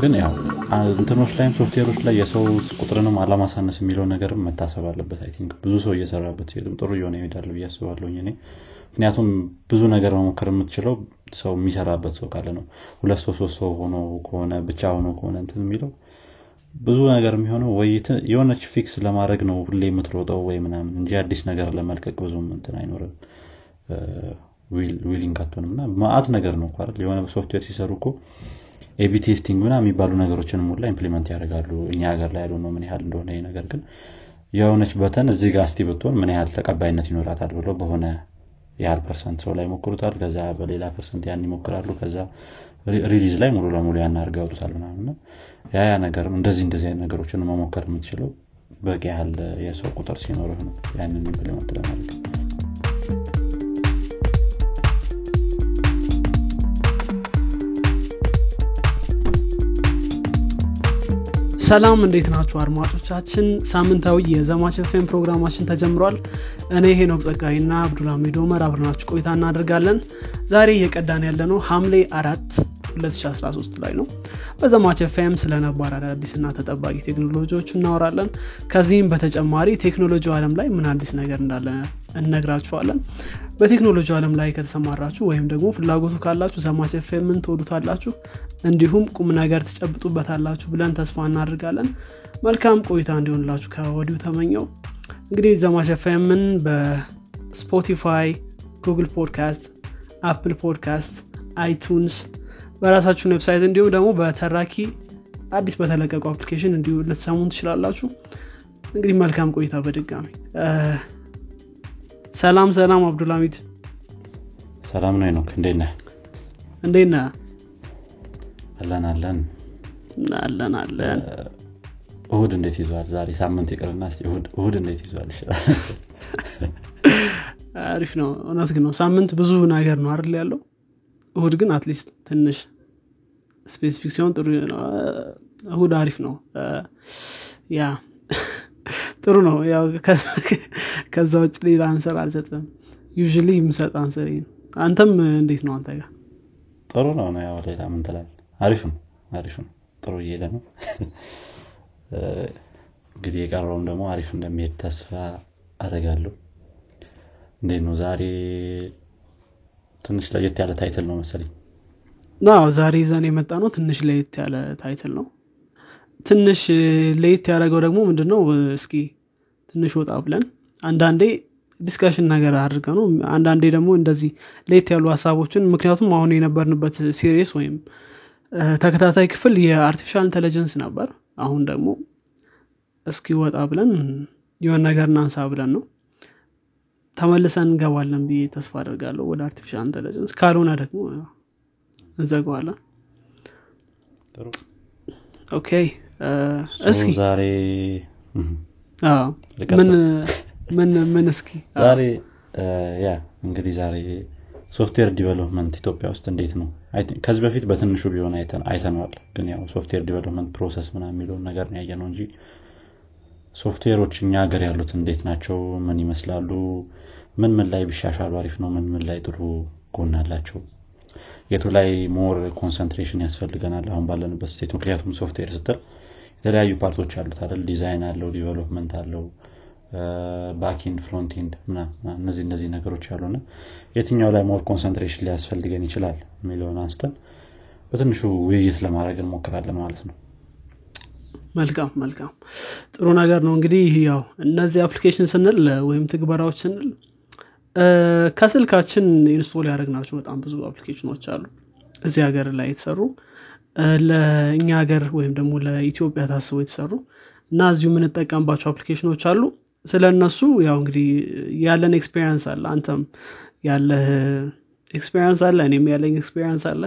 ግን ያው እንትኖች ላይም ሶፍትዌሮች ላይ የሰው ቁጥርንም አለማሳነስ የሚለው ነገርም መታሰብ አለበት። I think ብዙ ሰው እየሰራበት ሲሄድም ጥሩ እየሆነ ይሄዳል ብዬ አስባለሁኝ እኔ። ምክንያቱም ብዙ ነገር መሞከር የምትችለው ሰው የሚሰራበት ሰው ካለ ነው። ሁለት ሰው ሶስት ሰው ሆኖ ከሆነ ብቻ ሆኖ ከሆነ እንትን የሚለው ብዙ ነገር የሚሆነው ወይ የሆነች fix ለማድረግ ነው ሁሌ የምትሮጠው ወይ ምናምን እንጂ አዲስ ነገር ለመልቀቅ ብዙም እንትን አይኖርም። willing አትሆንም። እና ማአት ነገር ነው የሆነ ሶፍትዌር ሲሰሩ እኮ A/B testing ምና የሚባሉ ነገሮችን ሙላ implement ያደርጋሉ። እኛ ሀገር ላይ ነው ምን ያህል እንደሆነ ነገር ግን የሆነች button እዚህ ጋር እስቲ ብትሆን ምን ያህል ተቀባይነት ይኖራታል ብሎ በሆነ ያህል percent ሰው ላይ ይሞክሩታል። ከዛ በሌላ percent ያን ይሞክራሉ። ከዛ release ላይ ሙሉ ለሙሉ ያን አድርገው ያወጡታል ምናምን ያ ያ ነገር እንደዚህ እንደዚህ ነገሮችን መሞከር የምትችለው በቂ ያህል የሰው ቁጥር ሲኖርህ ነው ያንን implement ለማድረግ ሰላም እንዴት ናችሁ አድማጮቻችን? ሳምንታዊ የዘማች ኤፍኤም ፕሮግራማችን ተጀምሯል። እኔ ሄኖክ ጸጋይ ና አብዱልሚድ ኦመር አብረናችሁ ቆይታ እናደርጋለን። ዛሬ እየቀዳን ያለ ነው ሐምሌ አራት 2013 ላይ ነው በዘማች ኤፍኤም ስለ ነባር አዳዲስ ና ተጠባቂ ቴክኖሎጂዎች እናወራለን። ከዚህም በተጨማሪ ቴክኖሎጂ አለም ላይ ምን አዲስ ነገር እንዳለ እነግራችኋለን። በቴክኖሎጂ አለም ላይ ከተሰማራችሁ ወይም ደግሞ ፍላጎቱ ካላችሁ ዘማች ኤፍኤምን ትወዱታላችሁ እንዲሁም ቁም ነገር ትጨብጡበታላችሁ ብለን ተስፋ እናደርጋለን። መልካም ቆይታ እንዲሆንላችሁ ከወዲሁ ተመኘሁ። እንግዲህ ዘማች ኤፍኤምን በ Spotify Google Podcast Apple Podcast iTunes በራሳችን website እንዲሁም ደግሞ በተራኪ አዲስ በተለቀቁ አፕሊኬሽን እንዲሁ ልትሰሙን ትችላላችሁ። እንግዲህ መልካም ቆይታ በድጋሚ። ሰላም ሰላም አብዱልሚድ ሰላም ነው ነው እንዴት ነህ? እንዴት ነህ? አለን አለን። አለን አለን። እሁድ እንዴት ይዟል? ዛሬ ሳምንት ይቅርና እሁድ እንዴት ይዟል? ይችላል አሪፍ ነው። እውነት ግን ነው ሳምንት ብዙ ነገር ነው አይደል ያለው እሁድ ግን at least ትንሽ specific ሲሆን ጥሩ እሁድ አሪፍ ነው። ያ ጥሩ ነው። ያው ከዛ ውጭ ሌላ answer አልሰጥም። usually የምሰጥ answer አንተም እንዴት ነው አንተ ጋር? ጥሩ ነው ያው ሌላ ምን ትላል አሪፍ ነው። አሪፍ ነው። ጥሩ እየሄደ ነው። እንግዲህ የቀረውም ደግሞ አሪፍ እንደሚሄድ ተስፋ አደርጋለሁ። እንዴት ነው ዛሬ ትንሽ ለየት ያለ title ነው መሰለኝ። አዎ ዛሬ ይዘን የመጣ ነው ትንሽ ለየት ያለ title ነው። ትንሽ ለየት ያደረገው ደግሞ ምንድን ነው እስኪ ትንሽ ወጣ ብለን አንዳንዴ discussion ነገር አድርገ ነው። አንዳንዴ ደግሞ እንደዚህ ለየት ያሉ ሀሳቦችን ምክንያቱም አሁን የነበርንበት series ወይም ተከታታይ ክፍል የ artificial intelligence ነበር። አሁን ደግሞ እስኪ ወጣ ብለን የሆነ ነገር እናንሳ ብለን ነው ተመልሰን እንገባለን ብዬ ተስፋ አደርጋለሁ ወደ artificial intelligence ካልሆነ ደግሞ እንዘጋዋለን okay እስኪ ዛሬ ምን ምን እስኪ? ዛሬ ያ እንግዲህ ዛሬ software development ኢትዮጵያ ውስጥ እንዴት ነው? ከዚህ በፊት በትንሹ ቢሆን አይተነዋል። ግን ያው software development process ምና የሚለውን ነገር ነው ያየ ነው እንጂ ሶፍትዌሮች እኛ ሀገር ያሉት እንዴት ናቸው? ምን ይመስላሉ ምን ምን ላይ ቢሻሻሉ አሪፍ ነው? ምን ምን ላይ ጥሩ ጎን አላቸው? የቱ ላይ more concentration ያስፈልገናል? አሁን ባለንበት state ምክንያቱም ሶፍትዌር ስትል የተለያዩ part ኦች አሉት አይደል? ዲዛይን አለው development አለው backend frontend እነዚህ እነዚህ ነገሮች አሉና የትኛው ላይ more concentration ሊያስፈልገን ይችላል የሚለውን አንስተን በትንሹ ውይይት ለማድረግ እንሞክራለን ማለት ነው። መልካም መልካም። ጥሩ ነገር ነው። እንግዲህ ያው እነዚህ አፕሊኬሽን ስንል ወይም ትግበራዎች ስንል ከስልካችን install ያደረግናቸው በጣም ብዙ አፕሊኬሽኖች አሉ እዚህ ሀገር ላይ የተሰሩ። ለእኛ ሀገር ወይም ደግሞ ለኢትዮጵያ ታስበው የተሰሩ እና እዚሁ የምንጠቀምባቸው አፕሊኬሽኖች አሉ። ስለ እነሱ ያው እንግዲህ ያለን experience አለ አንተም ያለህ experience አለ እኔም ያለኝ experience አለ።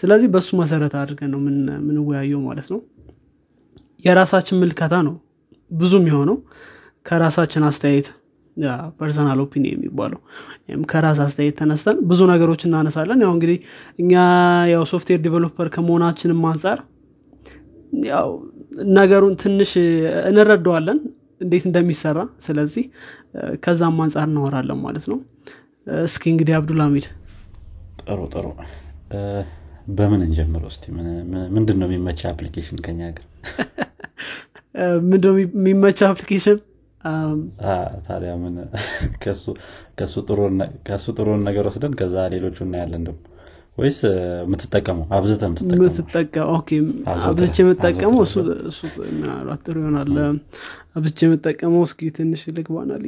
ስለዚህ በሱ መሰረት አድርገን ነው የምንወያየው ማለት ነው። የራሳችን ምልከታ ነው ብዙ የሚሆነው። ከራሳችን አስተያየት personal opinion የሚባለው። ከራስ አስተያየት ተነስተን ብዙ ነገሮች እናነሳለን። ያው እንግዲህ እኛ ያው software developer ከመሆናችንም አንጻር ያው ነገሩን ትንሽ እንረዳዋለን እንዴት እንደሚሰራ። ስለዚህ ከዛም አንጻር እናወራለን ማለት ነው። እስኪ እንግዲህ አብዱልሚድ ጥሩ ጥሩ። በምን እንጀምረው እስቲ? ምንድን ነው የሚመቻ አፕሊኬሽን ከኛ ሀገር ምንድነው የሚመቻ አፕሊኬሽን ታዲያ ምን ከሱ ጥሩን ነገር ወስደን ከዛ ሌሎቹ እናያለን ደግሞ ወይስ የምትጠቀመው አብዝተ አብዝቼ የምጠቀመው እሱ ምናልባት ጥሩ ይሆናል። አብዝቼ የምጠቀመው እስኪ ትንሽ ልግባናል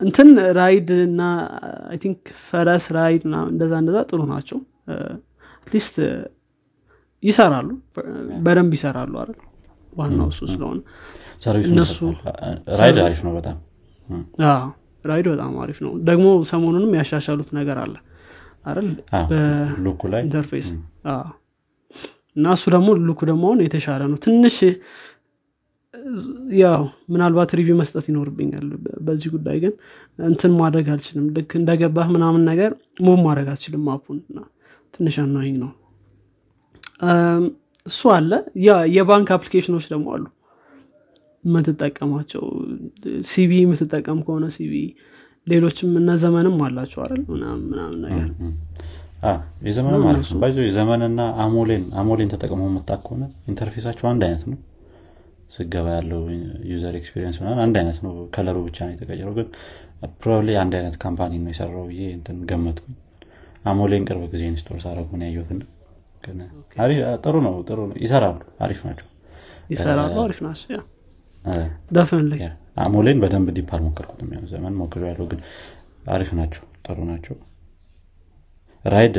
እንትን ራይድ እና I think ፈረስ ራይድ እንደዛ እንደዛ ጥሩ ናቸው። at least ይሰራሉ። በደንብ ይሰራሉ አይደል? ዋናው እሱ ስለሆነ እነሱ ራይድ አሪፍ ነው በጣም። ራይድ በጣም አሪፍ ነው። ደግሞ ሰሞኑንም ያሻሻሉት ነገር አለ አይደል? እና እሱ ደግሞ look ኡ ደግሞ አሁን የተሻለ ነው። ትንሽ ያው ምናልባት review መስጠት ይኖርብኛል። በዚህ ጉዳይ ግን እንትን ማድረግ አልችልም። ልክ እንደገባህ ምናምን ነገር move ማድረግ አልችልም map ኡን ትንሽ annoying ነው። እሱ አለ። የባንክ application ኦች ደግሞ አሉ የምትጠቀማቸው CBE የምትጠቀም ከሆነ CBE ሌሎችም እነ ዘመንም አላቸው አይደል? ምናምን ነገር። የዘመንም ነው። by the way የዘመንና አሞሌን አሞሌን ተጠቅመው መጣ ከሆነ interface ኣቸው አንድ አይነት ነው። ስገባ ያለው user experience ምናምን አንድ አይነት ነው። color ኡ ብቻ ነው የተቀየረው። ግን probably አንድ አይነት company ነው የሰራው ብዬ እንትን ገመትኩኝ። አሞሌን ቅርብ ጊዜ install ሳረጉን ያየሁት ጥሩ ነው ጥሩ ይሰራሉ አሪፍ ናቸው። ይሰራሉ አሪፍ ናቸው ደፍንልኝ። አሞሌን በደንብ deep አልሞከርኩትም ያው ዘመን ሞክር ያለው ግን አሪፍ ናቸው ጥሩ ናቸው። ራይድ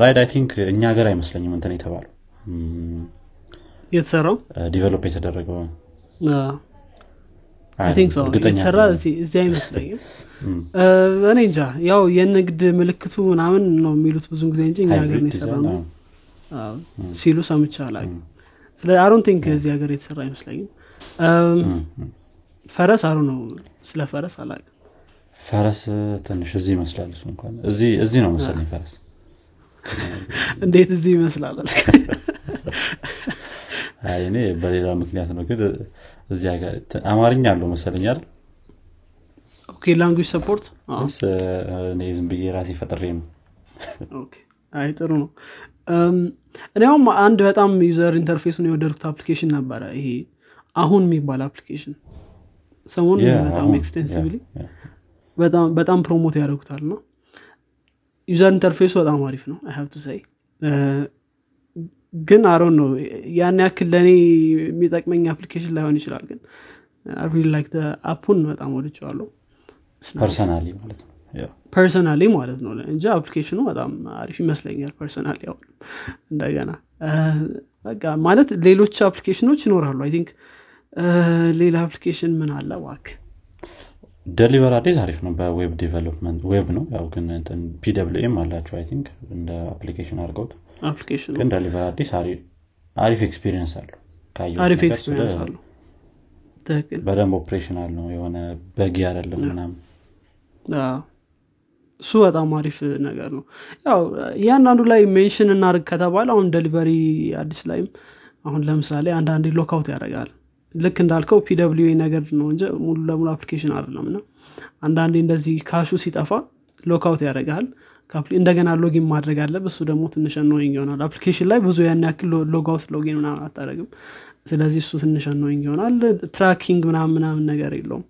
ራይድ I think እኛ ሀገር አይመስለኝም እንትን የተባለው። የተሰራው? develop የተደረገው የተሰራ እዚህ አይመስለኝም። እኔ እንጃ ያው የንግድ ምልክቱ ምናምን ነው የሚሉት ብዙ ጊዜ እንጂ እኛ ሀገር ነው የሰራ ነው። ሲሉ ሰምቻ አላውቅም ስለ I don't think እዚህ ሀገር የተሰራ አይመስለኝም። ፈረስ አሩ ነው ስለ ፈረስ አላውቅም። ፈረስ ትንሽ እዚህ ይመስላል እሱ እንኳን እዚህ ነው መሰለኝ ፈረስ። እንዴት እዚህ ይመስላል? እኔ በሌላ ምክንያት ነው ግን እዚህ ሀገር አማርኛ አለው መሰለኝ አይደል? okay language support? እኔ ዝም ብዬ ራሴ ፈጥሬ ነው። አይ ጥሩ ነው እኔውም አንድ በጣም user interface ኡን የወደድኩት application ነበረ ይሄ አሁን የሚባል application ሰሞኑን በጣም extensively በጣም promote ያደርጉታል ነው user interface ኡ በጣም አሪፍ ነው I have to say ግን አሮን ነው ያን ያክል ለእኔ የሚጠቅመኝ application ላይሆን ይችላል ግን really like app ኡን በጣም ወድቸዋለሁ personally ማለት ነው personally ማለት ነው እንጂ application ኡ በጣም አሪፍ ይመስለኛል personally አሁን እንደገና። በቃ ማለት ሌሎች application ኦች ይኖራሉ። I think ሌላ application ምን አለ? ዋክ ደሊቨር አዲስ አሪፍ ነው። በ web development web ነው። ያው ግን PWA ም አላቸው I think እንደ application አድርገውት። ግን ደሊቨር አዲስ አሪፍ experience አለው። አሪፍ experience አለው። በደንብ operational ነው። የሆነ buggy አይደለም ምናምን እሱ በጣም አሪፍ ነገር ነው። ያው እያንዳንዱ ላይ mention እናርግ ከተባለ አሁን ደሊቨሪ አዲስ ላይም አሁን ለምሳሌ አንዳንዴ logout ያደርጋል። ልክ እንዳልከው PWA ነገር ነው እንጂ ሙሉ ለሙሉ application አይደለም። እና አንዳንዴ እንደዚህ cache ኡ ሲጠፋ logout ያደርጋል እንደገና login ማድረግ አለብ እሱ ደግሞ ትንሽ annoying ይሆናል። application ላይ ብዙ ያን ያክል logout login ምናምን አታደረግም ስለዚህ እሱ ትንሽ annoying ይሆናል። tracking ምናምን ምናምን ነገር የለውም።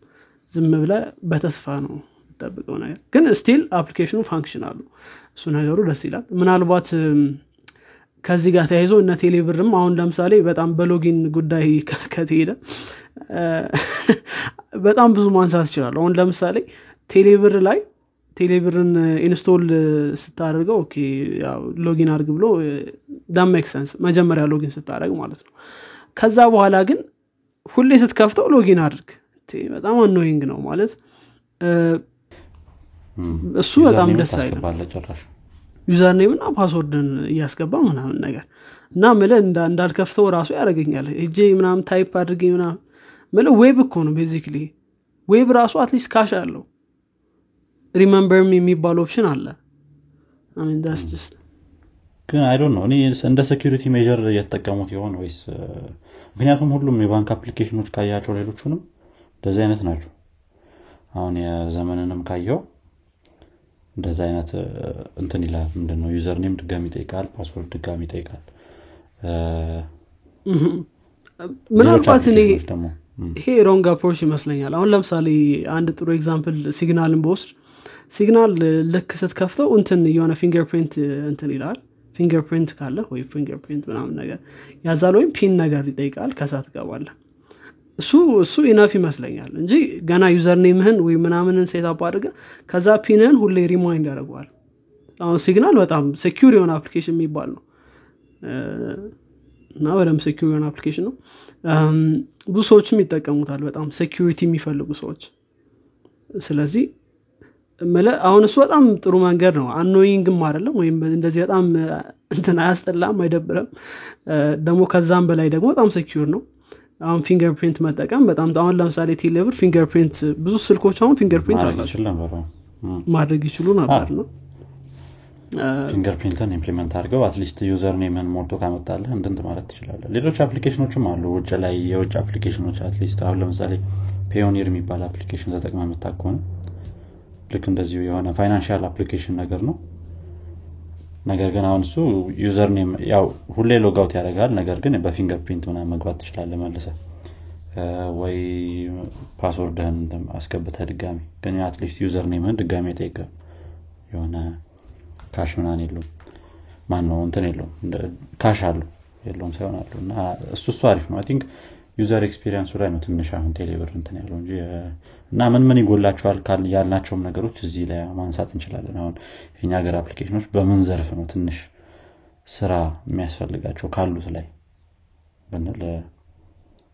ዝም ብለ በተስፋ ነው የምጠብቀው ነገር? ግን still application ኡ function አሉ እሱ ነገሩ ደስ ይላል። ምናልባት ከዚህ ጋር ተያይዞ እነ ቴሌብርም አሁን ለምሳሌ በጣም በ login ጉዳይ ከተሄደ በጣም ብዙ ማንሳት ይችላል አሁን ለምሳሌ ቴሌብር ላይ ቴሌብርን install ስታደርገው okay login አድርግ ብሎ ዳሜክ መጀመሪያ login ስታደርግ ማለት ነው። ከዛ በኋላ ግን ሁሌ ስትከፍተው login አድርግ። በጣም annoying ነው ማለት እሱ በጣም ደስ አይልም። user password ን እያስገባ ምናምን ነገር እና ምለ እንዳልከፍተው ራሱ ያደረገኛል እጄ ምናምን type አድርጌ ምናምን ምለ web እኮ ነው basically web ራሱ at least cache አለው። remember me የሚባል option አለ። ግን I know እኔ እንደ security measure እየተጠቀሙት የሆን ወይስ? ምክንያቱም ሁሉም የባንክ application ኦች ካያቸው ሌሎቹንም እንደዚህ አይነት ናቸው። አሁን የዘመንንም ካየው እንደዚ አይነት እንትን ይላል። ምንድነው? username ድጋሚ ይጠይቃል password ድጋሚ ይጠይቃል። ምናልባት እኔ ይሄ wrong approach ይመስለኛል። አሁን ለምሳሌ አንድ ጥሩ example ሲግናልን በወስድ ሲግናል ልክ ስትከፍተው እንትን የሆነ fingerprint እንትን ይላል። fingerprint ካለ ወይ fingerprint ምናምን ነገር ያዛል ወይም PIN ነገር ይጠይቃል ከዛ ትገባለ እሱ እሱ enough ይመስለኛል እንጂ ገና username ህን ወይ ምናምንን setup አድርገ ከዛ PIN ህን ሁሌ remind ያደርገዋል። አሁን ሲግናል በጣም secure የሆነ application የሚባል ነው። እና በደንብ secure የሆነ application ነው። ብዙ ሰዎችም ይጠቀሙታል በጣም security የሚፈልጉ ሰዎች። ስለዚህ አሁን እሱ በጣም ጥሩ መንገድ ነው። annoying ም አይደለም ወይም እንደዚህ በጣም እንትን አያስጠላም አይደብረም ደግሞ ከዛም በላይ ደግሞ በጣም secure ነው አሁን fingerprint መጠቀም በጣም አሁን ለምሳሌ ቴሌብር fingerprint ብዙ ስልኮች አሁን fingerprint አላቸው። ማድረግ ይችሉ ነበር ነው? fingerprint ን implement አድርገው at least username ን ሞልቶ ካመጣለህ እንድንት ማለት ትችላለ ሌሎች application ኦችም አሉ። ውጭ ላይ የውጭ application ኦች at least አሁን ለምሳሌ ፔዮኒር የሚባል application ተጠቅመ መታ ከሆነ ልክ እንደዚሁ የሆነ financial application ነገር ነው ነገር ግን አሁን እሱ user ያው ሁሌ logout ያደርጋል። ነገር ግን በ fingerprint ምና መግባት ትችላለ መልሰ ወይ password ህን አስገብተ ድጋሚ ግን at least username ህን ድጋሚ ጠይቀ የሆነ cache ምናን የለውም። ማን ነው እንትን የለውም። cache አሉ የለውም ሳይሆን አሉ እና እሱ እሱ አሪፍ ነው። think user experience ኡ ላይ ነው ትንሽ አሁን ቴሌብር እንትን ያለው እንጂ እና ምን ምን ይጎላቸዋል ያልናቸውም ነገሮች እዚህ ላይ ማንሳት እንችላለን። አሁን የኛ ሀገር አፕሊኬሽኖች በምን ዘርፍ ነው ትንሽ ስራ የሚያስፈልጋቸው ካሉት ላይ ብንል?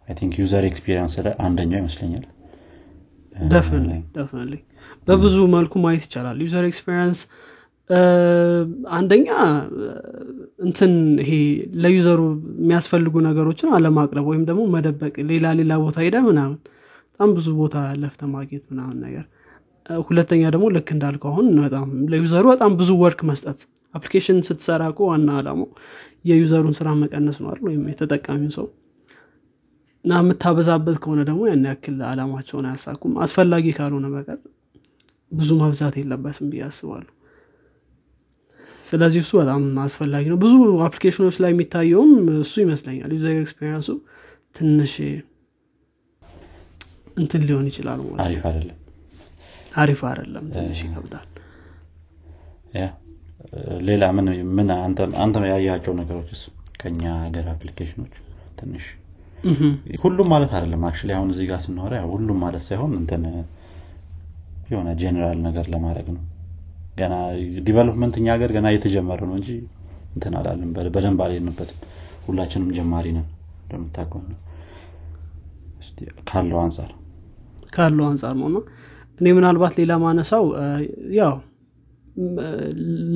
think user experience ላይ አንደኛው ይመስለኛል። በብዙ መልኩ ማየት ይቻላል። user experience አንደኛ እንትን ይሄ ለ user ኡ የሚያስፈልጉ ነገሮችን አለማቅረብ ወይም ደግሞ መደበቅ ሌላ ሌላ ቦታ ሄደህ ምናምን በጣም ብዙ ቦታ ለፍተህ ማግኘት ምናምን ነገር። ሁለተኛ ደግሞ ልክ እንዳልከው አሁን በጣም ለ user ኡ በጣም ብዙ work መስጠት። አፕሊኬሽን ስትሰራ እኮ ዋና አላማው የ user ኡን ስራ መቀነስ ነው ወይም የተጠቃሚው ሰው እና የምታበዛበት ከሆነ ደግሞ ያን ያክል አላማቸውን አያሳኩም። አስፈላጊ ካልሆነ በቀር ብዙ መብዛት የለበትም ብዬ አስባለሁ ስለዚህ እሱ በጣም አስፈላጊ ነው። ብዙ አፕሊኬሽኖች ላይ የሚታየውም እሱ ይመስለኛል user experience ኡ ትንሽ እንትን ሊሆን ይችላል ማለት አሪፍ አይደለም። አሪፍ አይደለም ትንሽ ይከብዳል። ሌላ ምን ምን አንተ ያየሃቸው ነገሮችስ? ከኛ ሀገር አፕሊኬሽኖች ትንሽ ሁሉም ማለት አይደለም። actually አሁን እዚህ ጋር ስናወራ ሁሉም ማለት ሳይሆን እንትን የሆነ ጀኔራል ነገር ለማድረግ ነው ገና development እኛ ሀገር ገና እየተጀመረ ነው እንጂ እንትን አላለም በደንብ አልሄድንበትም ሁላችንም ጀማሪ ነን እንደምታውቀው ካለው አንጻር ካለው አንጻር ነው። እኔ ምናልባት ሌላ ማነሳው ያው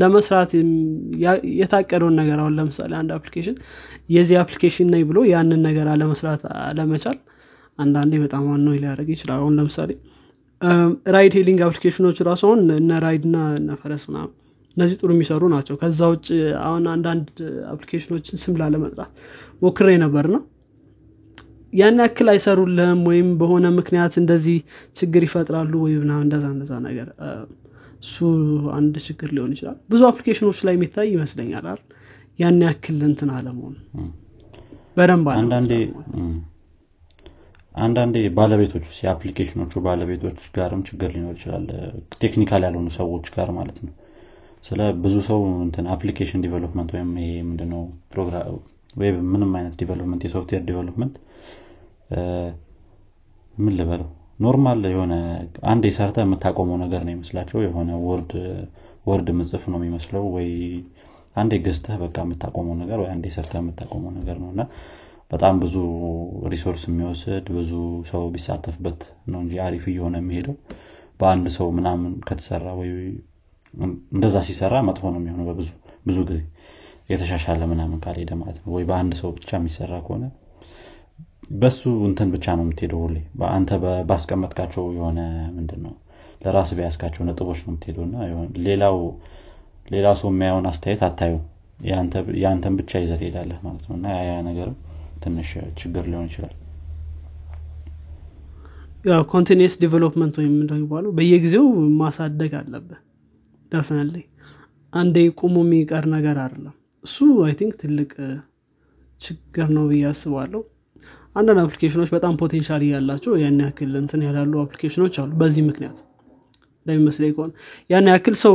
ለመስራት የታቀደውን ነገር አሁን ለምሳሌ አንድ አፕሊኬሽን የዚህ አፕሊኬሽን ነኝ ብሎ ያንን ነገር አለመስራት አለመቻል አንዳንዴ በጣም ዋናው ሊያደርግ ይችላል። አሁን ለምሳሌ ride hailing አፕሊኬሽኖች ራሱ አሁን እነ ራይድ እና እነ ፈረስ ምናምን እነዚህ ጥሩ የሚሰሩ ናቸው። ከዛ ውጭ አሁን አንዳንድ አፕሊኬሽኖችን ስም ላለመጥራት ሞክሬ ነበር ነው ያን ያክል አይሰሩልህም ወይም በሆነ ምክንያት እንደዚህ ችግር ይፈጥራሉ ወይ ምናምን እንደዛ እንደዛ ነገር እሱ አንድ ችግር ሊሆን ይችላል። ብዙ አፕሊኬሽኖች ላይ የሚታይ ይመስለኛል አይደል? ያን ያክል እንትን አለመሆኑ። በደንብ አንዳንዴ አንዳንዴ ባለቤቶች የአፕሊኬሽኖቹ ባለቤቶች ጋርም ችግር ሊኖር ይችላል technical ያልሆኑ ሰዎች ጋር ማለት ነው። ስለ ብዙ ሰው እንትን አፕሊኬሽን development ወይም ይሄ ምንድነው web ምንም አይነት development የሶፍትዌር development ምን ልበለው? normal የሆነ አንድ ሰርተህ የምታቆመው ነገር ነው ይመስላቸው የሆነ word word ምጽፍ ነው የሚመስለው ወይ አንዴ ገዝተህ በቃ የምታቆመው ነገር ወይ አንዴ ሰርተህ የምታቆመው ነገር ነው። እና በጣም ብዙ resource የሚወስድ ብዙ ሰው ቢሳተፍበት ነው እንጂ አሪፍ እየሆነ የሚሄደው። በአንድ ሰው ምናምን ከተሰራ ወይ እንደዛ ሲሰራ መጥፎ ነው የሚሆነው በብዙ ብዙ ጊዜ የተሻሻለ ምናምን ካልሄደ ማለት ነው። ወይ በአንድ ሰው ብቻ የሚሰራ ከሆነ በሱ እንትን ብቻ ነው የምትሄደው ሁሌ። አንተ ባስቀመጥካቸው የሆነ ምንድን ነው ለራስህ ባየሃቸው ነጥቦች ነው የምትሄደው እና ሌላው ሌላ ሰው የሚያየውን አስተያየት አታይ የአንተን ብቻ ይዘህ ትሄዳለህ ማለት ነው። እና ያ ነገርም ትንሽ ችግር ሊሆን ይችላል። continuous development ወይም እንደሚባለው በየጊዜው ማሳደግ አለብህ። definitely አንዴ ቁሞ የሚቀር ነገር አይደለም። እሱ I think ትልቅ ችግር ነው ብዬ አስባለሁ። አንዳንድ አፕሊኬሽኖች በጣም potential ያላቸው ያን ያክል እንትን ያላሉ አፕሊኬሽኖች አሉ። በዚህ ምክንያት እንደሚመስለኝ ከሆነ ያን ያክል ሰው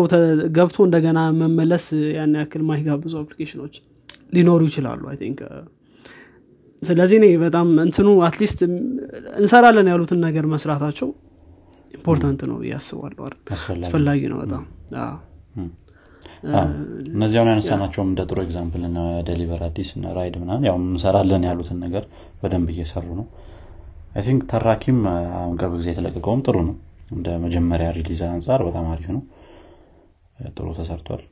ገብቶ እንደገና መመለስ ያን ያክል የማይጋብዙ አፕሊኬሽኖች ሊኖሩ ይችላሉ። I think ስለዚህ እኔ በጣም እንትኑ at least እንሰራለን ያሉትን ነገር መስራታቸው important ነው ብዬ አስባለሁ አስፈላጊ ነው። በጣም። እነዚያውን ያነሳናቸውም እንደ ጥሩ example እነ ደሊቨር አዲስ እነ ራይድ ምናምን ያው እንሰራለን ያሉትን ነገር በደንብ እየሰሩ ነው። I think ተራኪም አሁን ቅርብ ጊዜ የተለቀቀውም ጥሩ ነው። እንደ መጀመሪያ release አንጻር በጣም አሪፍ ነው። ጥሩ ተሰርቷል።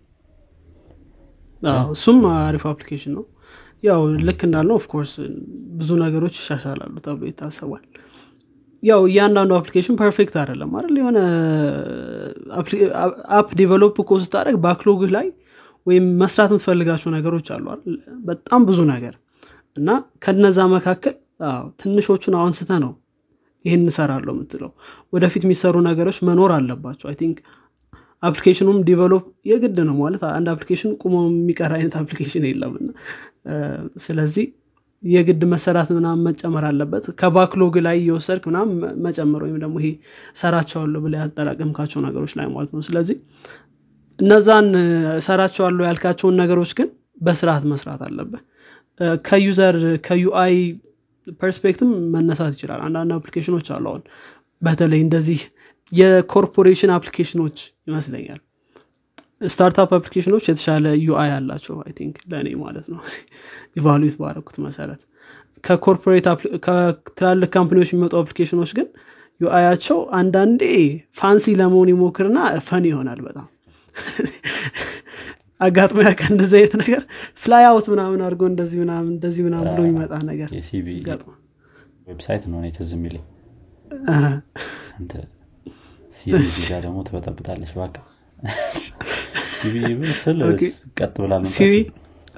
እሱም አሪፍ አፕሊኬሽን ነው ያው ልክ እንዳልነው of course ብዙ ነገሮች ይሻሻላሉ ተብሎ ይታሰባል። ያው እያንዳንዱ አፕሊኬሽን perfect አይደለም አይደል? የሆነ app develop እኮ ስታደርግ backlog ህ ላይ ወይም መስራት የምትፈልጋቸው ነገሮች አሉ በጣም ብዙ ነገር እና ከነዛ መካከል ትንሾቹን አንስተህ ነው ይህን እሰራለሁ የምትለው። ወደፊት የሚሰሩ ነገሮች መኖር አለባቸው። I think አፕሊኬሽኑም develop የግድ ነው ማለት አንድ አፕሊኬሽን ቁሞ የሚቀር አይነት አፕሊኬሽን የለም ስለዚህ የግድ መሰራት ምናምን መጨመር አለበት። ከ backlog ላይ እየወሰድክ ምናምን መጨመር ወይም ደግሞ ይሄ እሰራቸዋለሁ ብለህ ያጠራቀምካቸው ነገሮች ላይ ማለት ነው። ስለዚህ እነዛን እሰራቸዋለሁ ያልካቸውን ነገሮች ግን በስርዓት መስራት አለበት ከ user ከ UI perspective ም መነሳት ይችላል። አንዳንድ አፕሊኬሽኖች አሉ አሁን በተለይ እንደዚህ የኮርፖሬሽን አፕሊኬሽኖች ይመስለኛል። startup አፕሊኬሽኖች የተሻለ UI አላቸው I think ለእኔ ማለት ነው። evaluate ባደረኩት መሰረት ከ corporate ከትላልቅ company ዎች የሚመጡ አፕሊኬሽኖች ግን UIያቸው አንዳንዴ fancy ለመሆን ይሞክርና fun ይሆናል በጣም። አጋጥሞ ያቀ እንደዚህ አይነት ነገር fly out ምናምን አድርጎ እንደዚህ ምናምን እንደዚህ ምናምን ብሎ የሚመጣ ነገር website ነው ትዝ የሚለኝ ጋር ደግሞ ትበጠብጣለች በቃ ስል ቀጥ ብላ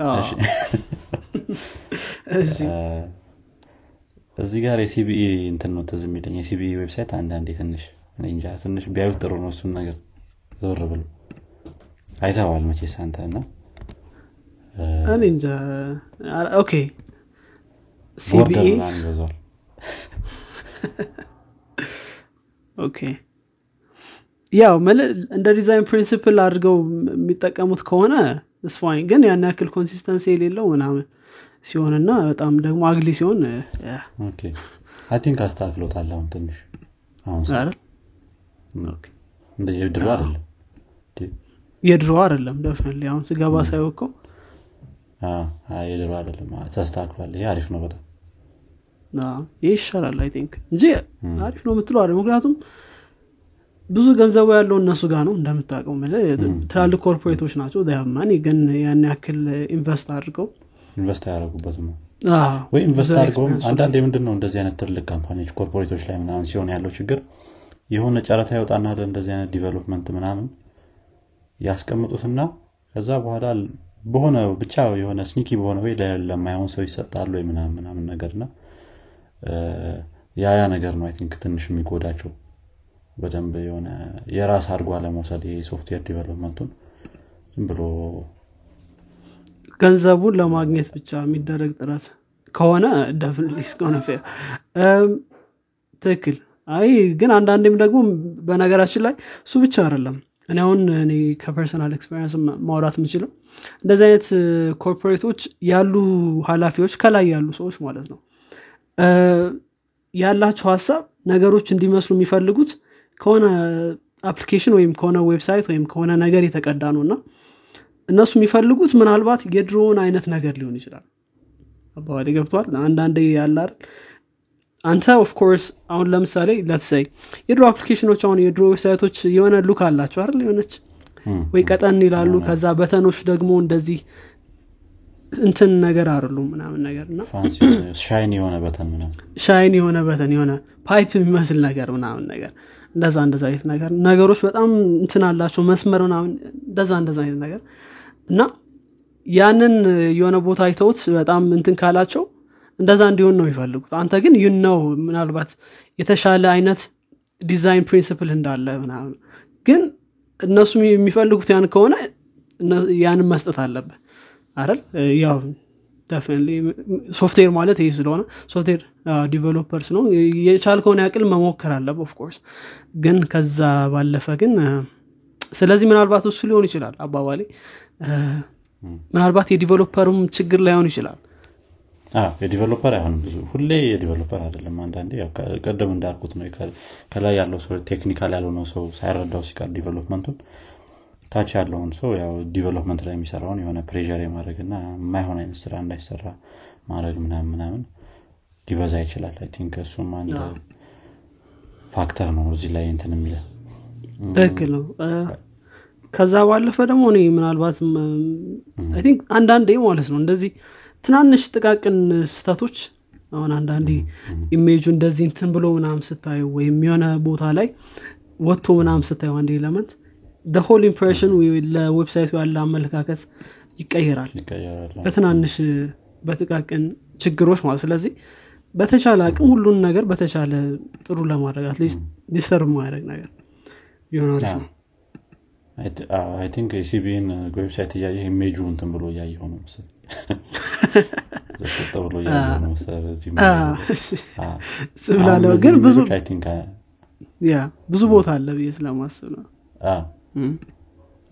እዚህ ጋር የ CBE እንትን ነው ትዝ የሚለኝ። የ CBE website አንዳንዴ ትንሽ እንጃ ትንሽ ቢያዩት ጥሩ ነው እሱን ነገር ዞር ብሎ። አይተዋል መቼስ አንተ እና? እኔ እንጃ። Okay። CBE okay ያው እንደ design principle አድርገው የሚጠቀሙት ከሆነ it's fine ግን ያን ያክል consistency የሌለው ምናምን ሲሆንና በጣም ደግሞ ugly ሲሆን think አስተካክሎታል አሁን ትንሽ። የድሮ አይደለም። የድሮ አይደለም definitely አሁን ስገባ ሳይወቀው የድሮ አይደለም። ተስተካክሏል። ይሄ አሪፍ ነው በጣም። ይህ ይሻላል I think። እንጂ አሪፍ ነው የምትለው አለ ምክንያቱም ብዙ ገንዘቡ ያለው እነሱ ጋር ነው እንደምታውቀው። ትላልቅ corporate ኦች ናቸው money ግን ያን ያክል invest አድርገው invest አያደረጉበት ነው ወይ invest አድርገውም አንዳንድ ምንድን ነው እንደዚህ አይነት ትልቅ company ዎች corporate ኦች ላይ ምናምን ሲሆን ያለው ችግር የሆነ ጨረታ ይወጣና እንደዚህ አይነት development ምናምን ያስቀምጡትና ከዛ በኋላ በሆነ ብቻ የሆነ sneaky በሆነ ወይ ለማይሆን ሰው ይሰጣሉ ወይ ምናምን ነገርና ያ ያ ነገር ነው I think ትንሽ የሚጎዳቸው በደንብ የሆነ የራስ አድርጎ አለመውሰድ የ software development ኡን ብሎ ገንዘቡን ለማግኘት ብቻ የሚደረግ ጥረት ከሆነ definitely ትክክል። አይ ግን አንዳንዴም ደግሞ በነገራችን ላይ እሱ ብቻ አይደለም። እኔ አሁን እኔ ከ personal experience ማውራት የምችለው እንደዚህ አይነት corporate ኦች ያሉ ኃላፊዎች ከላይ ያሉ ሰዎች ማለት ነው። ያላቸው ሀሳብ ነገሮች እንዲመስሉ የሚፈልጉት ከሆነ application ወይም ከሆነ website ወይም ከሆነ ነገር የተቀዳ ነው እና እነሱ የሚፈልጉት ምናልባት የድሮውን አይነት ነገር ሊሆን ይችላል። አባባሌ ገብቷል? አንዳንዴ ያላል አንተ of course አሁን ለምሳሌ let's say የድሮ application ኦች አሁን የድሮ website ኦች የሆነ look አላቸው አይደል? የሆነች ወይ ቀጠን ይላሉ ከዛ button ኦች ደግሞ እንደዚህ እንትን ነገር አርሉ ምናምን ነገር እና ሻይን የሆነ button ሻይን የሆነ በተን የሆነ pipe የሚመስል ነገር ምናምን ነገር እንደዛ እንደዛ አይነት ነገር ነገሮች በጣም እንትን አላቸው መስመር ምናምን እንደዛ እንደዛ አይነት ነገር እና ያንን የሆነ ቦታ አይተውት በጣም እንትን ካላቸው እንደዛ እንዲሆን ነው የሚፈልጉት። አንተ ግን ይህን ነው ምናልባት የተሻለ አይነት design principle እንዳለ ምናምን ግን እነሱ የሚፈልጉት ያን ከሆነ ያንን መስጠት አለብህ አይደል? ያው ሶፍትዌር ማለት ይህ ስለሆነ software developers ነው። የቻልከውን ያክል መሞከር አለብህ of course ግን ከዛ ባለፈ ግን ስለዚህ ምናልባት እሱ ሊሆን ይችላል አባባሌ። ምናልባት የ developer ኡም ችግር ላይሆን ይችላል። የ developer አይሆንም ብዙ ሁሌ የ developer አይደለም አንዳንዴ ቀደም እንዳልኩት ነው። ከላይ ያለው ሰው technical ያልሆነው ሰው ሳይረዳው ሲቀር development ኡን ታች ያለውን ሰው ያው development ላይ የሚሰራውን የሆነ pressure የማድረግ እና የማይሆን አይነት ስራ እንዳይሰራ ማድረግ ምናምን ምናምን ሊበዛ ይችላል። I think እሱም አንድ factor ነው እዚህ ላይ እንትን የሚለ ትክክል ነው። ከዛ ባለፈ ደግሞ እኔ ምናልባት think አንዳንዴ ማለት ነው እንደዚህ ትናንሽ ጥቃቅን ስህተቶች አሁን አንዳንዴ ኢሜጁ እንደዚህ እንትን ብሎ ምናም ስታዩ ወይም የሆነ ቦታ ላይ ወጥቶ ምናም ስታዩ አንድ element whole impression ለ website ኡ ያለ አመለካከት ይቀየራል። በትናንሽ በጥቃቅን ችግሮች ማለት ስለዚህ በተቻለ አቅም ሁሉን ነገር በተቻለ ጥሩ ለማድረግ at least disturb ማድረግ ነገር ነው። I think የ CBE ን website እያየ ኢሜጁ እንትን ብሎ እያየ ሆነ ምስል ብሎ ስብላለው ግን ብዙ ብዙ ቦታ አለ ብዬ ስለማስብ ነው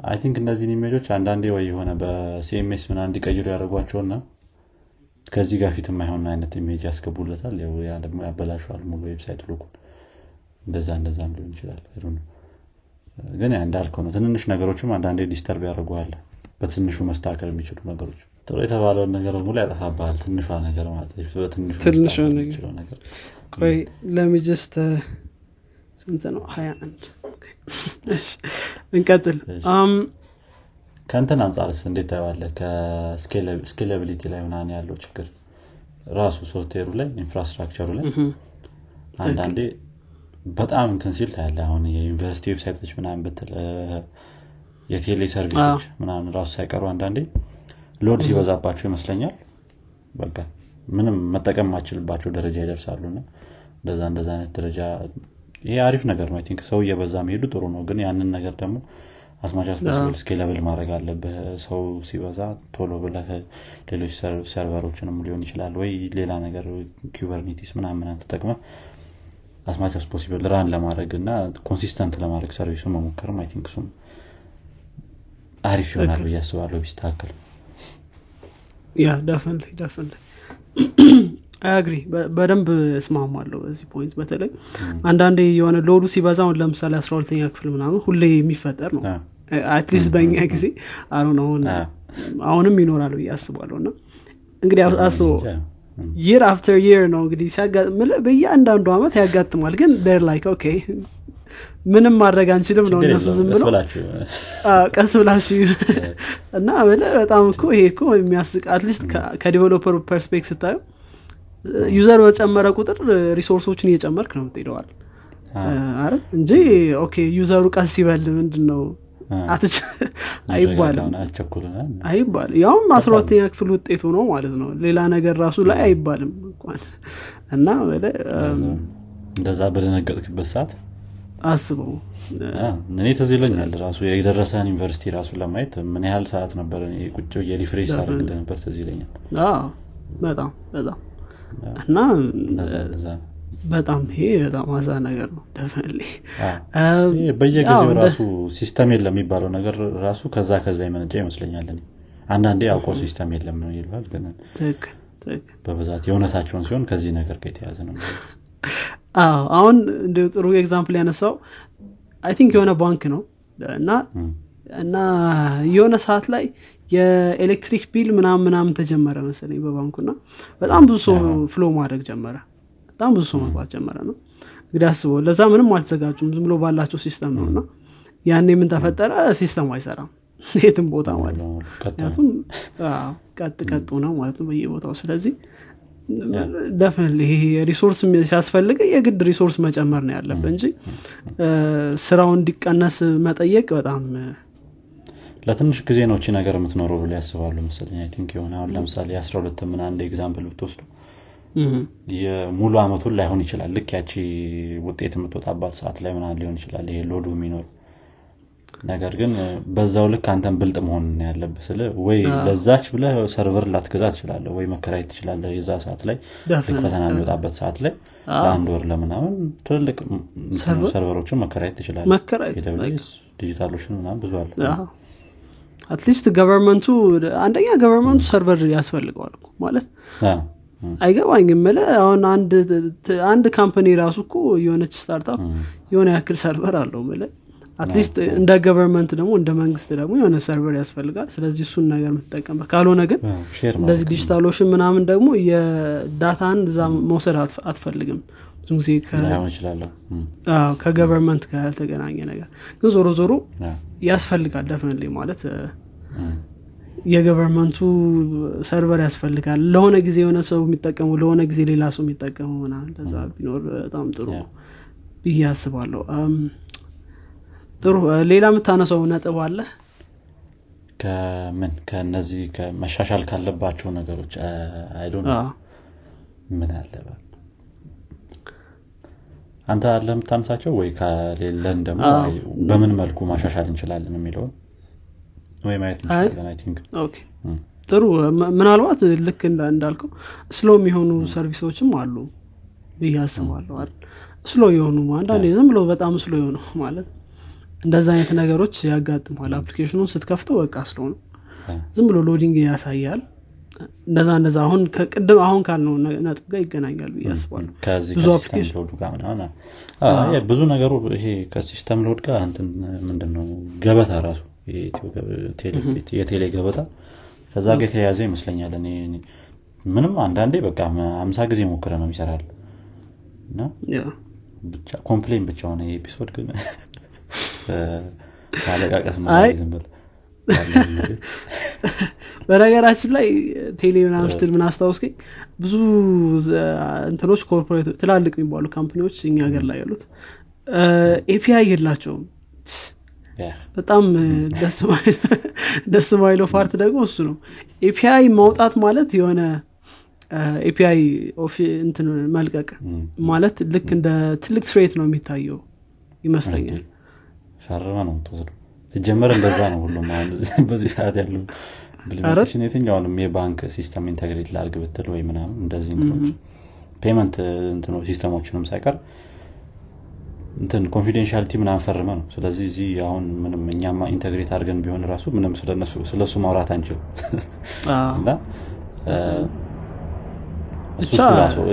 I think እነዚህን image ኦች አንዳንዴ ወይ የሆነ በ CMS ምና እንዲቀይሩ ያደርጓቸውና ከዚህ ጋር ፊት የማይሆን አይነት image ያስገቡለታል። ያ ደግሞ ያበላሸዋል ሙሉ website look ኡን እንደዛ እንደዛም ሊሆን ይችላል። ግን እንዳልከው ነው። ትንንሽ ነገሮችም አንዳንዴ disturb ያደርገዋል በትንሹ መስተካከል የሚችሉ ነገሮች። ጥሩ የተባለውን ነገር በሙሉ ያጠፋባል ትንሿ ነገር ማለት ነገር። ቆይ let me just ስንት ነው? ሀያ አንድ እንቀጥል። ከእንትን አንጻርስ እንዴት ታየዋለ ከ scalability ላይ ምናን ያለው ችግር? ራሱ ሶፍትዌሩ ላይ infrastructure ኡ ላይ? አንዳንዴ በጣም እንትን ሲል ታያለህ አሁን የዩኒቨርሲቲ website ኦች ምናምን ብትል የቴሌ service ኦች ምናምን ራሱ ሳይቀሩ አንዳንዴ load ሲበዛባቸው ይመስለኛል። በቃ ምንም መጠቀም ማትችልባቸው ደረጃ ይደርሳሉ። እና እንደዛ እንደዛ አይነት ደረጃ ይሄ አሪፍ ነገር ነው። think ሰው እየበዛ መሄዱ ጥሩ ነው። ግን ያንን ነገር ደግሞ as much as possible scalable ማድረግ አለብህ። ሰው ሲበዛ ቶሎ ብለህ ሌሎች server ኦችንም ሊሆን ይችላል ወይ ሌላ ነገር Kubernetes ምናምን ተጠቅመህ as much possible run ለማድረግ እና consistent ለማድረግ service ኡ መሞከርም I think እሱም አሪፍ ይሆናል ብዬ አስባለሁ ቢስተካከል። Yeah definitely definitely agree በደንብ እስማማለሁ በዚህ point በተለይ አንዳንዴ የሆነ load ኡ ሲበዛ አሁን ለምሳሌ አስራ ሁለተኛ ክፍል ምናምን ሁሌ የሚፈጠር ነው። at least በእኛ ጊዜ አሁን አሁን አሁንም ይኖራል ብዬ አስባለሁ። እና እንግዲህ አስበው year after year ነው እንግዲህ በየአንዳንዱ አመት ያጋጥማል ግን they're like okay ምንም ማድረግ አንችልም ነው እነሱ ዝም ብሎ ቀስ ብላችሁ እና በጣም እኮ ይሄ እኮ የሚያስቅ at least ከ developer perspective ስታዩ user በጨመረ ቁጥር resource ኦችን እየጨመርክ ነው ምትሄደው አረ እንጂ okay user ኡ ቀስ ይበል ምንድን ነው አይባልም። አይባልም። ያውም አስራ ሁለተኛ ክፍል ውጤቱ ነው ማለት ነው። ሌላ ነገር ራሱ ላይ አይባልም እንኳን። እና እንደዛ በደነገጥክበት ሰዓት? አስበው። እኔ ተዝ ይለኛል ራሱ የደረሰን ዩኒቨርሲቲ ራሱ ለማየት ምን ያህል ሰዓት ነበር ቁጭ የ refresh ሳደርግ እንደነበር ተዝ ይለኛል። በጣም በጣም እና በጣም ይሄ በጣም አዛ ነገር ነው። definitely በየጊዜው ራሱ system የለም የሚባለው ነገር ራሱ ከዛ ከዛ የመነጨ ይመስለኛል አንዳንዴ ያውቀው system የለም ነው ይልል ግን በብዛት የእውነታቸውን ሲሆን ከዚህ ነገር ጋር የተያዘ ነው አዎ አሁን እንደ ጥሩ example ያነሳው I think የሆነ ባንክ ነው እና እና የሆነ ሰዓት ላይ የኤሌክትሪክ bill ምናምን ምናምን ተጀመረ መሰለኝ በባንኩና በጣም ብዙ ሰው flow ማድረግ ጀመረ። በጣም ብዙ ሰው መግባት ጀመረ ነው። እንግዲህ አስበው ለዛ ምንም አልተዘጋጁም ዝም ብሎ ባላቸው system ነው እና ያኔ ምን ተፈጠረ? system አይሰራም። የትም ቦታ ማለት ምክንያቱም ቀጥ ቀጡ ነው ማለት ነው በየቦታው። ስለዚህ definitely ይሄ resource ሲያስፈልግ የግድ resource መጨመር ነው ያለብን እንጂ ስራው እንዲቀነስ መጠየቅ በጣም ለትንሽ ጊዜ ነው እቺ ነገር የምትኖረው ብሎ ያስባሉ መሰለኝ። I think የሆነ አሁን ለምሳሌ አስራ ሁለት ምን አንድ example ብትወስዱ የሙሉ አመቱን ላይሆን ይችላል። ልክ ያቺ ውጤት የምትወጣባት ሰዓት ላይ ምናን ሊሆን ይችላል ይሄ load ኡ የሚኖር። ነገር ግን በዛው ልክ አንተን ብልጥ መሆን ነው ያለብህ ስለ ወይ ለዛች ብለህ server ላትገዛ ትችላለህ ወይ መከራየት ትችላለህ የዛ ሰዓት ላይ ልክ ፈተና የሚወጣበት ሰዓት ላይ ለአንድ ወር ለምናምን ትልልቅ server ኦችን መከራየት ትችላለህ። DigitalOcean ምናምን ብዙ አለ at least government ኡ አንደኛ government ኡ server ያስፈልገዋል ማለት አይገባኝም ምለ አሁን አንድ company ራሱ እኮ የሆነች startup የሆነ ያክል server አለው ምለ at least እንደ government ደግሞ እንደ መንግስት ደግሞ የሆነ server ያስፈልጋል። ስለዚህ እሱን ነገር የምትጠቀምበት ካልሆነ ግን እንደዚህ DigitalOcean ምናምን ደግሞ ዳታህን እዛ መውሰድ አትፈልግም ብዙ ጊዜ ከ government ጋር ያልተገናኘ ነገር ግን ዞሮ ዞሮ ያስፈልጋል definitely ማለት የ government ኡ server ያስፈልጋል። ለሆነ ጊዜ የሆነ ሰው የሚጠቀመው ለሆነ ጊዜ ሌላ ሰው የሚጠቀመው ምናምን እንደዛ ቢኖር በጣም ጥሩ ብዬ አስባለሁ። ጥሩ። ሌላ የምታነሰው ነጥብ አለ? ከምን? ከነዚህ መሻሻል ካለባቸው ነገሮች ምን አለ አንተ አለ የምታነሳቸው ወይ ከሌለን ደግሞ በምን መልኩ ማሻሻል እንችላለን የሚለውን? ወይ ማየት እንችላለን ጥሩ። ምናልባት ልክ እንዳልከው slow የሚሆኑ service ኦችም አሉ ብዬ አስባለሁ አይደል? slow የሆኑ አንዳንዴ ዝም ብሎ በጣም slow የሆኑ ማለት እንደዛ አይነት ነገሮች ያጋጥማል application ኑን ስትከፍተው በቃ slow ነው። ዝም ብሎ loading ያሳያል እንደዛ እንደዛ አሁን ከቅድም አሁን ካልነው ነጥብ ጋር ይገናኛል ብዬ አስባለሁ። ብዙ ብዙ ነገሩ ይሄ ከ system load ጋር እንትን ምንድነው ገበታ ራሱ የቴሌ ገበታ ከዛ ጋር የተያያዘ ይመስለኛል። እኔ ምንም አንዳንዴ በቃ አምሳ ጊዜ ሞክሬ ነው ይሰራል እና ብቻ complain ብቻ ሆነ episode ኡ ግን ማለቃቀስ እንዳንል በነገራችን ላይ ቴሌ ምናምን ስትል ምን አስታውስከኝ ብዙ እንትኖች corporate ትላልቅ የሚባሉ company ዎች እኛ ሀገር ላይ ያሉት API የላቸውም። በጣም ደስ ማይለው part ደግሞ እሱ ነው። API ማውጣት ማለት የሆነ ኤፒአይ እንትን መልቀቅ ማለት ልክ እንደ ትልቅ ትሬት ነው የሚታየው ይመስለኛል። ፈርመ ነው ተወስደው ሲጀመር እንደዛ ነው ሁሉም አሁን በዚህ ሰዓት ያሉ ኢምፕሊሜንቴሽን የትኛውንም የባንክ ሲስተም ኢንተግሬት ላርግ ብትል ወይ ምናምን እንደዚህ እንትኖች ፔመንት እንትኖ ሲስተሞችንም ሳይቀር እንትን ኮንፊደንሻሊቲ ምናምን ፈርመ ነው። ስለዚህ እዚህ አሁን ምንም እኛማ ኢንተግሬት አድርገን ቢሆን ራሱ ምንም ስለሱ ማውራት አንችል እና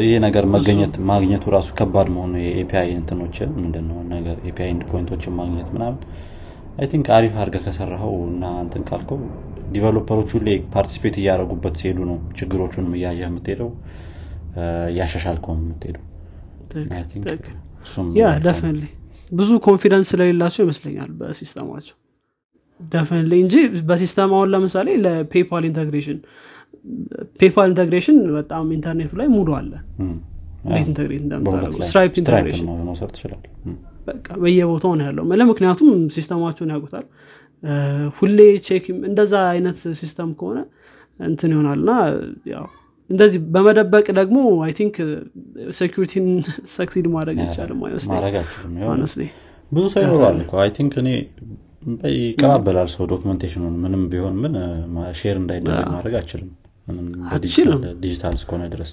ይህ ነገር መገኘት ማግኘቱ ራሱ ከባድ መሆኑ የ API እንትኖችን ምንድነው ነገር API end point ኦችን ማግኘት ምናምን I think አሪፍ አድርገህ ከሰራኸው እና እንትን ካልከው developer ኦች ሁሌ participate እያደረጉበት ሲሄዱ ነው ችግሮቹንም እያየ የምትሄደው እያሻሻልከው የምትሄደው። ያ ደፍንሊ ብዙ confidence ስለሌላቸው ይመስለኛል በ system ኣቸው። Definitely እንጂ በ system አሁን ለምሳሌ ለ PayPal integration PayPal integration በጣም ኢንተርኔቱ ላይ ሙሉ አለ። እንዴት integrate እንደምታደርገው? Stripe integration። መውሰድ ትችላል በቃ በየቦታው ነው ያለው። ምክንያቱም system ኣቸውን ያውቁታል። ሁሌ check እንደዛ አይነት system ከሆነ እንትን ይሆናል። እና ያው እንደዚህ በመደበቅ ደግሞ I think security ን succeed ማድረግ አይቻልም። አይመስለኝ ብዙ ሰው ይኖራል I think እኔ ይቀባበላል ሰው documentation ኑን ምንም ቢሆን ምን share እንዳይደረግ ማድረግ አትችልም ዲጂታል እስከሆነ ድረስ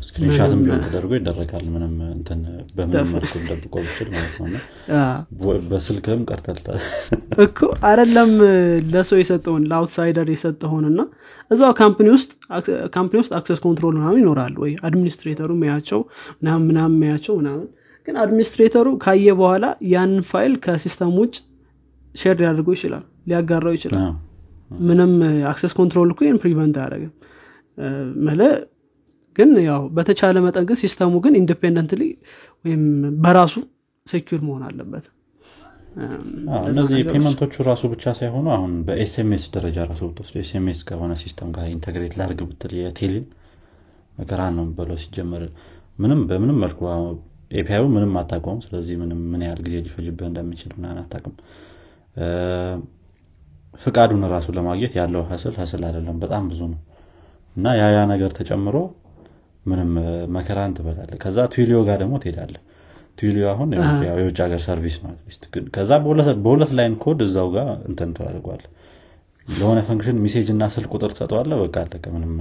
screenshot ም ቢሆን ተደርጎ ይደረጋል። ምንም እንትን በምን መልኩ ብችል ማለት ነው። በስልክም ቀርተልታል እኮ አረለም ለሰው የሰጠውን ለ outsider የሰጠውን እና እዛው company ውስጥ company ውስጥ access control ምናምን ይኖራል ወይ? administrator ኡ የሚያያቸው ምናምን ምናምን የሚያያቸው ምናምን። ግን administrator ኡ ካየ በኋላ ያንን file ከ system ውጭ share ሊያደርገው ይችላል ሊያጋራው ይችላል። ምንም access control እኮ ይህን prevent አያደረግም መለ ግን ያው በተቻለ መጠን ግን system ኡ ግን independently ወይም በራሱ secure መሆን አለበት። እነዚህ payment ኦቹ ራሱ ብቻ ሳይሆኑ አሁን በ SMS ደረጃ ራሱ ብትወስዱ SMS ከሆነ system ጋር integrate ላርግ ብትል የቴሌን መከራ ነው በለው ሲጀመር። ምንም በምንም መልኩ API ው ምንም አታውቀውም። ስለዚህ ምንም ምን ያህል ጊዜ ሊፈጅብህ እንደሚችል ምናምን አታቅም ፍቃዱን ራሱ ለማግኘት ያለው hassle hassle አይደለም በጣም ብዙ ነው። እና ያ ያ ነገር ተጨምሮ ምንም መከራን ትበላለህ ከዛ Twilio ጋር ደግሞ ትሄዳለህ Twilio አሁን የውጭ ሀገር service ነው ከዛ በሁለት line code እዛው ጋር እንትን ተደርጓል ለሆነ function message እና ስልክ ቁጥር ትሰጠዋለህ በቃ አለቀ። ምንም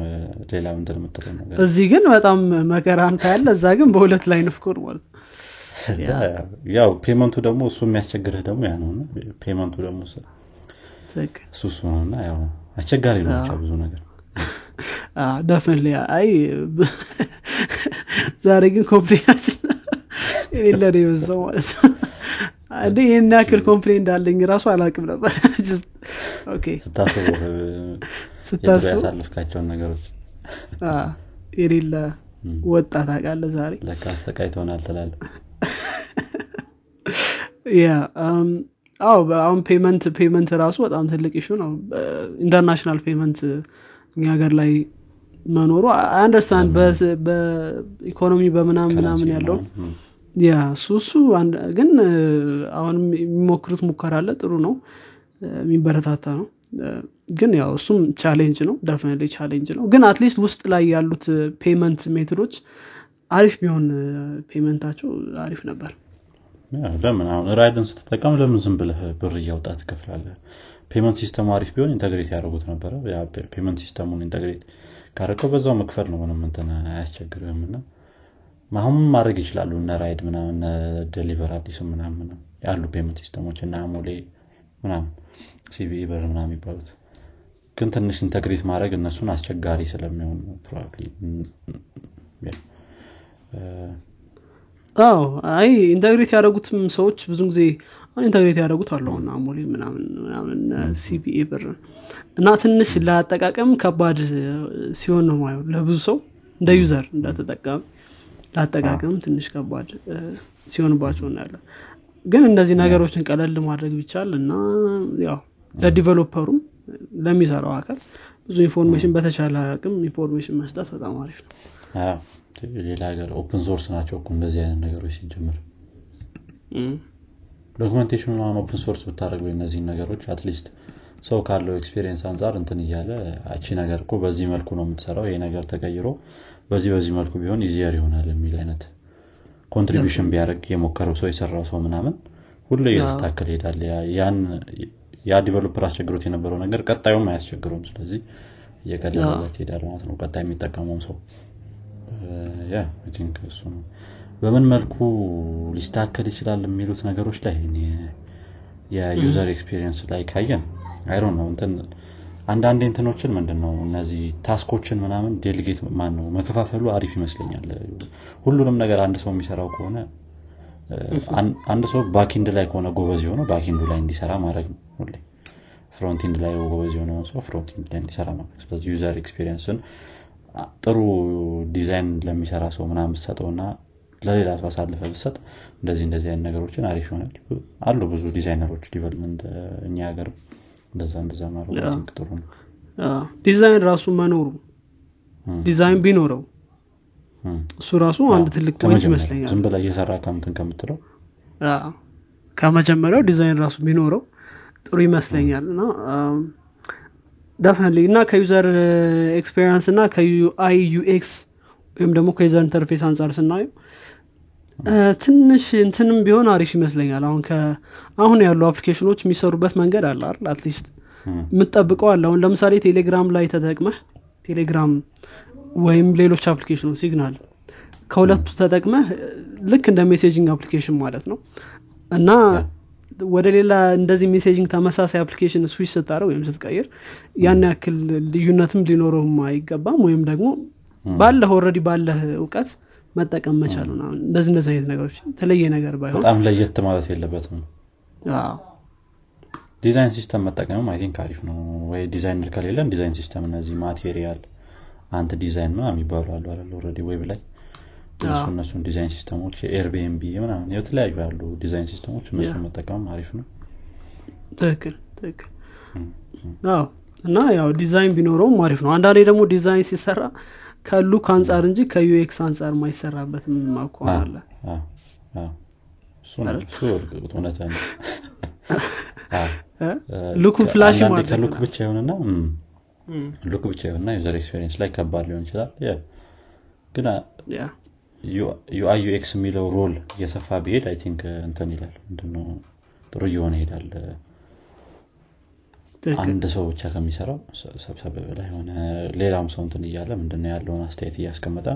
ሌላ እንትን የምትለው ነገር እዚህ ግን በጣም መከራ አንተ ያለ እዛ ግን በሁለት line of code ማለት ያው payment ኡ ደግሞ እሱ የሚያስቸግርህ ደግሞ ያ ነው። payment ኡ ደግሞ እሱ እሱ ነው። እና ያው አስቸጋሪ ነው ብቻ ብዙ ነገር Definitely አይ ዛሬ ግን complain ኣችን የሌለ ነው የበዛው ማለት ነው። እንዴ ይህን ያክል complain እንዳለኝ ራሱ አላቅም ነበር። ስታስበው ያሳልፍካቸውን ነገሮች። የሌለ ወጣት አቃለ ዛሬ? ለካ አሰቃይተውናል ትላለህ Yeah አዎ አሁን payment payment ራሱ በጣም ትልቅ issue ነው። International payment እኛ ሀገር ላይ መኖሩ understand በኢኮኖሚ በምናምን ምናምን ያለው Yeah እሱ እሱ ግን አሁንም የሚሞክሩት ሙከራ አለ ጥሩ ነው የሚበረታታ ነው ግን ያው እሱም challenge ነው definitely challenge ነው ግን at least ውስጥ ላይ ያሉት payment method ኦች አሪፍ ቢሆን payment ኣቸው አሪፍ ነበር። ለምን አሁን ራይድን ስትጠቀም ለምን ዝም ብለህ ብር እያወጣህ ትከፍላለህ payment system ኡ አሪፍ ቢሆን integrate ያደርጉት ነበረ። payment system ኡን integrate ካረገው በዛው መክፈል ነው ምንም እንትን አያስቸግርህም እና አሁን ማድረግ ይችላሉ። እነ ራይድ ምናምን ደሊቨር አዲስ ምናምን ያሉ payment system ኦች እና አሞሌ ምናምን CBE ብር ምናምን የሚባሉት። ግን ትንሽ integrate ማድረግ እነሱን አስቸጋሪ ስለሚሆን አዎ አይ integrate ያደረጉትም ሰዎች ብዙ ጊዜ integrate ያደረጉት አሁን አሞሌ ምናምን ምናምን CBE ብር እና ትንሽ ለአጠቃቀም ከባድ ሲሆን ነው የማየው ለብዙ ሰው እንደ user እንደተጠቃሚ ለአጠቃቀም ትንሽ ከባድ ሲሆንባቸው እናያለን ግን እነዚህ ነገሮችን ቀለል ማድረግ ቢቻል እና ያው ለ developer ኡም ለሚሰራው አካል ብዙ information በተቻለ አቅም information መስጠት በጣም አሪፍ ነው። ሌላ ሀገር open source ናቸው እኮ እንደዚህ አይነት ነገሮች ሲጀምር documentation ኑ አሁን open source ብታደረግ እነዚህን ነገሮች at least ሰው ካለው experience አንጻር እንትን እያለ ይቺ ነገር እኮ በዚህ መልኩ ነው የምትሰራው ይሄ ነገር ተቀይሮ በዚህ በዚህ መልኩ ቢሆን easier ይሆናል የሚል አይነት contribution ቢያደርግ የሞከረው ሰው የሰራው ሰው ምናምን ሁሉ እየተስተካከል ይሄዳል። ያ developer አስቸግሮት የነበረው ነገር ቀጣዩም አያስቸግረውም። ስለዚህ እየቀለለለት ይሄዳል ማለት ነው። ቀጣይ የሚጠቀመውም ሰው። I think እሱ ነው በምን መልኩ ሊስተካከል ይችላል የሚሉት ነገሮች ላይ የ user experience ላይ ካየን አይሮን ነው እንትን አንዳንድ እንትኖችን ምንድን ነው እነዚህ task ኦችን ምናምን delegate ማን ነው መከፋፈሉ አሪፍ ይመስለኛል። ሁሉንም ነገር አንድ ሰው የሚሰራው ከሆነ አንድ ሰው backend ላይ ከሆነ ጎበዝ የሆነው backend ኡ ላይ እንዲሰራ ማድረግ ነው ሁሌ። frontend ላይ ጎበዝ የሆነ ሰው frontend ላይ እንዲሰራ ማድረግ። ስለዚህ user experience ን ጥሩ ዲዛይን ለሚሰራ ሰው ምናምን ብሰጠውና ለሌላ ሰው አሳልፈ ብሰጥ እንደዚህ እንደዚህ አይነት ነገሮችን አሪፍ ይሆናል። አሉ ብዙ designer ኦች development እኛ ሀገር እንደዛ እንደዛ ማድረግ ጥሩ ነው። ዲዛይን ራሱ መኖሩ ዲዛይን ቢኖረው እሱ ራሱ አንድ ትልቅ point ይመስለኛል። ዝም ብላ እየሰራ እንትን ከምትለው ከመጀመሪያው ዲዛይን ራሱ ቢኖረው ጥሩ ይመስለኛል። እና definitely እና ከ user experience እና ከ UI UX ወይም ደግሞ ከ user interface አንጻር ስናየው ትንሽ እንትንም ቢሆን አሪፍ ይመስለኛል። አሁን አሁን ያሉ application ኦች የሚሰሩበት መንገድ አለ አይደል? at least የምትጠብቀው አለ። አሁን ለምሳሌ ቴሌግራም ላይ ተጠቅመህ ቴሌግራም ወይም ሌሎች application ኦች Signal ከሁለቱ ተጠቅመህ ልክ እንደ messaging application ማለት ነው። እና ወደ ሌላ እንደዚህ messaging ተመሳሳይ application switch ስታደርግ ወይም ስትቀይር ያን ያክል ልዩነትም ሊኖረውም አይገባም። ወይም ደግሞ ባለህ already ባለህ እውቀት መጠቀም መቻል እንደዚህ እንደዚህ አይነት ነገሮች የተለየ ነገር ባይሆን በጣም ለየት ማለት የለበትም። design system መጠቀምም I think አሪፍ ነው። ወይ ዲዛይነር ከሌለን design system እነዚህ Material Ant Design ነው የሚባሉ አሉ አለ already web ላይ እነሱ እነሱን design system ኦች Airbnb ምናምን የተለያዩ ያሉ design system ኦች እነሱን መጠቀም አሪፍ ነው። ትክክል ትክክል። እና ያው ዲዛይን ቢኖረውም አሪፍ ነው። አንዳንዴ ደግሞ ዲዛይን ሲሰራ ከ look አንጻር እንጂ ከ UX አንጻር ማይሰራበትም ማኳን አለ። እውነት look ኡን flash ከ look ብቻ ይሆንና look ብቻ ይሆንና user experience ላይ ከባድ ሊሆን ይችላል። ግን UI UX የሚለው role እየሰፋ ቢሄድ I think እንትን ይላል። ምንድነው? ጥሩ እየሆነ ይሄዳል አንድ ሰው ብቻ ከሚሰራው ሰብሰብ ብሎ የሆነ ሌላም ሰው እንትን እያለ ምንድነው ያለውን አስተያየት እያስቀመጠ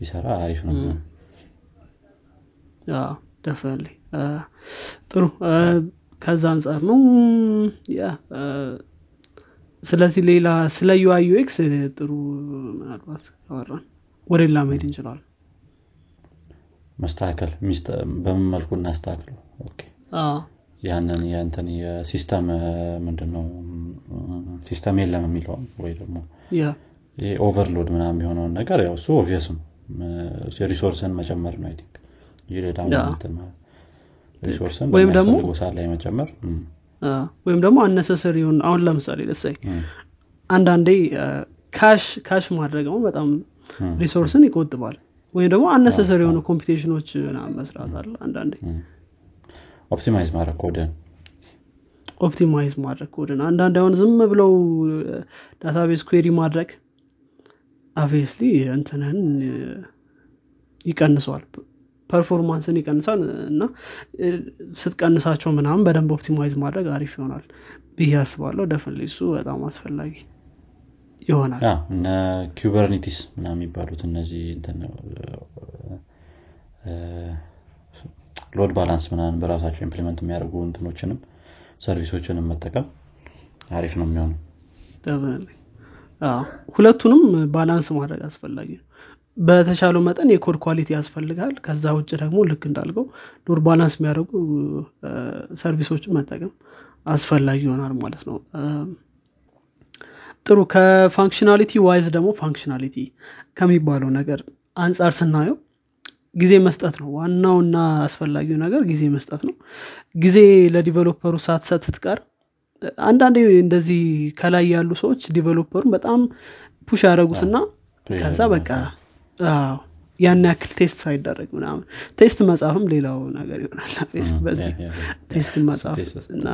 ቢሰራ አሪፍ ነው definitely ጥሩ። ከዛ አንጻር ነው። ስለዚህ ሌላ ስለ UI UX ጥሩ ምናልባት ያወራን ወደ ሌላ መሄድ እንችላለን። መስተካከል በምን መልኩ እናስተካክለው ያንን የእንትን የ system ምንድነው system የለም የሚለውን ወይ ደግሞ overload ምናምን የሆነውን ነገር ያው እሱ obvious ነው። resource ን መጨመር ነው think። ማለት resource ን ወይም ደግሞ- ሰዓት ላይ መጨመር። ወይም ደግሞ unnecessary የሆኑ አሁን ለምሳሌ ለሳይ አንዳንዴ cache cache ማድረግ አሁን በጣም resource ን ይቆጥባል። ወይም ደግሞ unnecessary የሆኑ computation ኦች መስራት አለ አንዳንዴ optimize ማድረግ ኮድን? optimize ማድረግ ኮድን። አንዳንድ አሁን ዝም ብለው database query ማድረግ obviously እንትንህን እ፣ ይቀንሰዋል። performance ን ይቀንሳል እና እ፣ ስትቀንሳቸው ምናምን በደንብ optimize ማድረግ አሪፍ ይሆናል ብዬ አስባለሁ። definitely እሱ በጣም አስፈላጊ ይሆናል። እነ Kubernetes ምናምን የሚባሉት እነዚህ load balance ምናምን በራሳቸው implement የሚያደርጉ እንትኖችንም service ኦችንም መጠቀም አሪፍ ነው የሚሆነው። ሁለቱንም balance ማድረግ አስፈላጊ ነው። በተቻለው መጠን የ code quality ያስፈልጋል። ከዛ ውጭ ደግሞ ልክ እንዳልከው load balance የሚያደርጉ service ኦችን መጠቀም አስፈላጊ ይሆናል ማለት ነው። ጥሩ። ከ functionality wise ደግሞ functionality ከሚባለው ነገር አንጻር ስናየው ጊዜ መስጠት ነው። ዋናውና አስፈላጊው ነገር ጊዜ መስጠት ነው። ጊዜ ለ developer ኡ ሳትሰጥ ስትቀር አንዳንዴ እንደዚህ ከላይ ያሉ ሰዎች developer ኡን በጣም push ያደረጉትና ከዛ በቃ ያን ያክል test ሳይደረግ ምናምን። test መጻፍም ሌላው ነገር ይሆናል። test በዚህ test test እና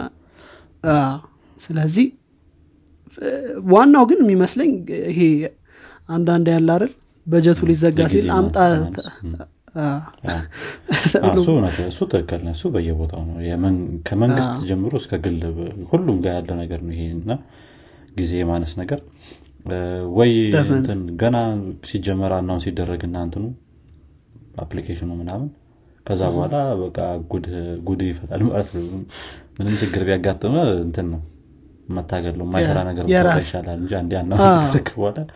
ስለዚህ ዋናው ግን የሚመስለኝ ይሄ አንዳንድ ያለ አይደል? በጀቱ ሊዘጋ ሲል አምጣ እሱ ትክክል ነው። እሱ በየቦታው ነው። ከመንግስት ጀምሮ እስከ ግል ሁሉም ጋር ያለ ነገር ነው ይሄ እና ጊዜ የማነስ ነገር። ወይ ገና ሲጀመር announce ሲደረግ እና እንትኑ application ኡ ምናምን ከዛ በኋላ በቃ ጉድ ይፈጠራል ማለት ነው። ምንም ችግር ቢያጋጥመ እንትን ነው። መታገል ነው። የማይሰራ ነገር ይሻላል እንጂ አንዴ announce ሲደረግ በኋላ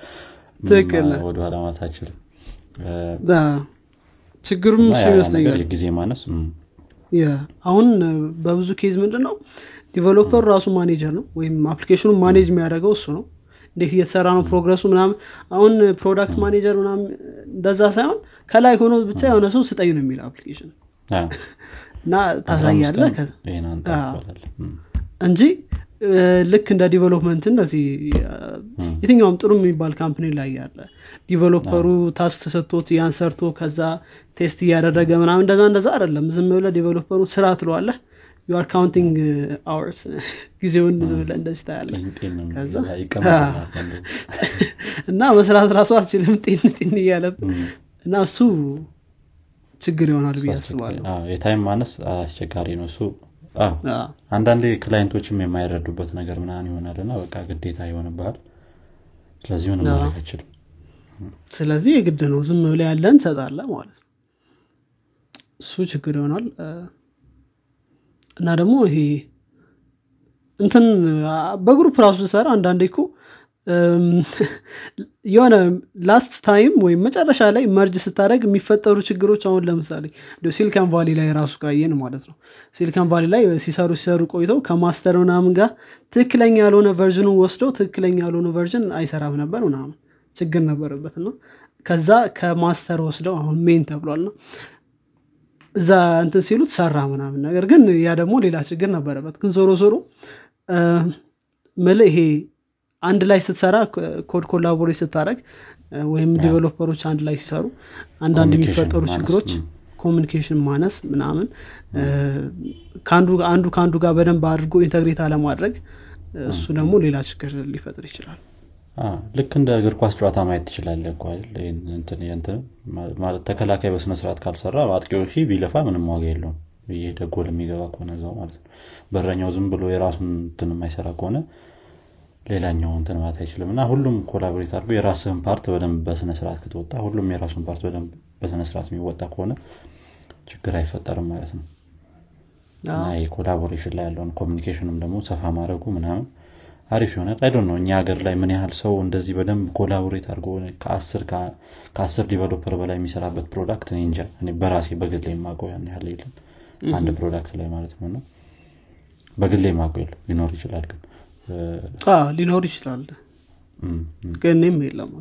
ወደኋላ ማለት አይችልም ችግሩም እሱ ይመስለኛል የጊዜ ማነስ አሁን በብዙ case ምንድን ነው developer ኡ ራሱ ማኔጀር ነው ወይም application ኡን manage የሚያደርገው እሱ ነው። እንዴት እየተሰራ ነው progress ኡ ምናምን። አሁን product manager ምናምን እንደዛ ሳይሆን ከላይ ሆኖ ብቻ የሆነ ሰው ስጠኝ ነው የሚል application እና እም፣ እንጂ ልክ እንደ development እንደዚህ እ፣ እም፣ የትኛውም ጥሩ የሚባል company ላይ ያለ developer ኡ task ተሰጥቶት ያን ሰርቶ ከዛ test እያደረገ ምናምን እንደዛ እንደዛ አይደለም። ዝም ብለህ developer ኡ ስራ ትለዋለህ። you're counting hours ጊዜውን ዝም ብለህ እንደዚህ አንዱ። እና መስራት ራሱ አልችልም። ጤን ጤን እያለብህ እም፣ እና እሱ ችግር ይሆናል ብዬ አስባለሁ። የ time ማነስ አስቸጋሪ ነው። እሱ አንዳንዴ client ኦችም የማይረዱበት ነገር ምናምን ይሆናል እና በቃ ግዴታ ይሆንብሃል። ስለዚህ ምንም ማድረግ አይችልም። ስለዚህ የግድ ነው። ዝም ብለህ ያለን ትሰጣለህ ማለት ነው። እሱ ችግር ይሆናል። እና ደግሞ ይሄ እንትን በ group ራሱ ሰራ አንዳንዴ እኮ የሆነ last time ወይም መጨረሻ ላይ merge ስታደረግ የሚፈጠሩ ችግሮች አሁን ለምሳሌ Silicon Valley ላይ ራሱ ካየን ማለት ነው። Silicon Valley ላይ ሲሰሩ ሲሰሩ ቆይተው ከ master ምናምን ጋር ትክክለኛ ያልሆነ version ኡን ወስደው ትክክለኛ ያልሆነ version አይሰራም ነበር ምናምን። ችግር ነበረበት እና ከዛ ከ master ወስደው አሁን main ተብሏል እና እዛ እንትን ሲሉት ሰራ ምናምን። ነገር ግን ያ ደግሞ ሌላ ችግር ነበረበት። ግን ዞሮ ዞሮ እ፣ ምልህ ይሄ አንድ ላይ ስትሰራ code collaborate ስታደረግ ወይም developer ኦች አንድ ላይ ሲሰሩ አንዳንድ የሚፈጠሩ ችግሮች communication ማነስ ምናምን ከአንዱ አንዱ ከአንዱ ጋር በደንብ አድርጎ integrate አለማድረግ እሱ ደግሞ ሌላ ችግር ሊፈጥር ይችላል። ልክ እንደ እግር ኳስ ጨዋታ ማየት ማለት ተከላካይ በስነስርዓት ካልሰራ አጥቂው ሺ ቢለፋ ምንም ዋጋ የለውም። እየሄደ ጎል የሚገባ ከሆነ እዛው ማለት ነው። በረኛው ዝም ብሎ የራሱን እንትን የማይሰራ ከሆነ ሌላኛው እንትን ማለት አይችልም። እና ሁሉም collaborate አድርጎ የራስህን part በደንብ በስነስርዓት ከተወጣ ሁሉም የራሱን part በደንብ በስነስርዓት የሚወጣ ከሆነ ችግር አይፈጠርም ማለት ነው። እና የ collaboration ላይ ያለውን communication ንም ደግሞ ሰፋ ማድረጉ ምናምን አሪፍ የሆነ idea ነው እኛ ሀገር ላይ ምን ያህል ሰው እንደዚህ በደንብ collaborate አድርጎ ከአስር developer በላይ የሚሰራበት product እኔ እንጃ በራሴ በግል የማውቀው ያን ያህል የለም። አንድ product ላይ ማለት ነው። በግል የማውቀው የለም ሊኖር ይችላል ግን ሊኖር ይችላል። ግን እኔም የለም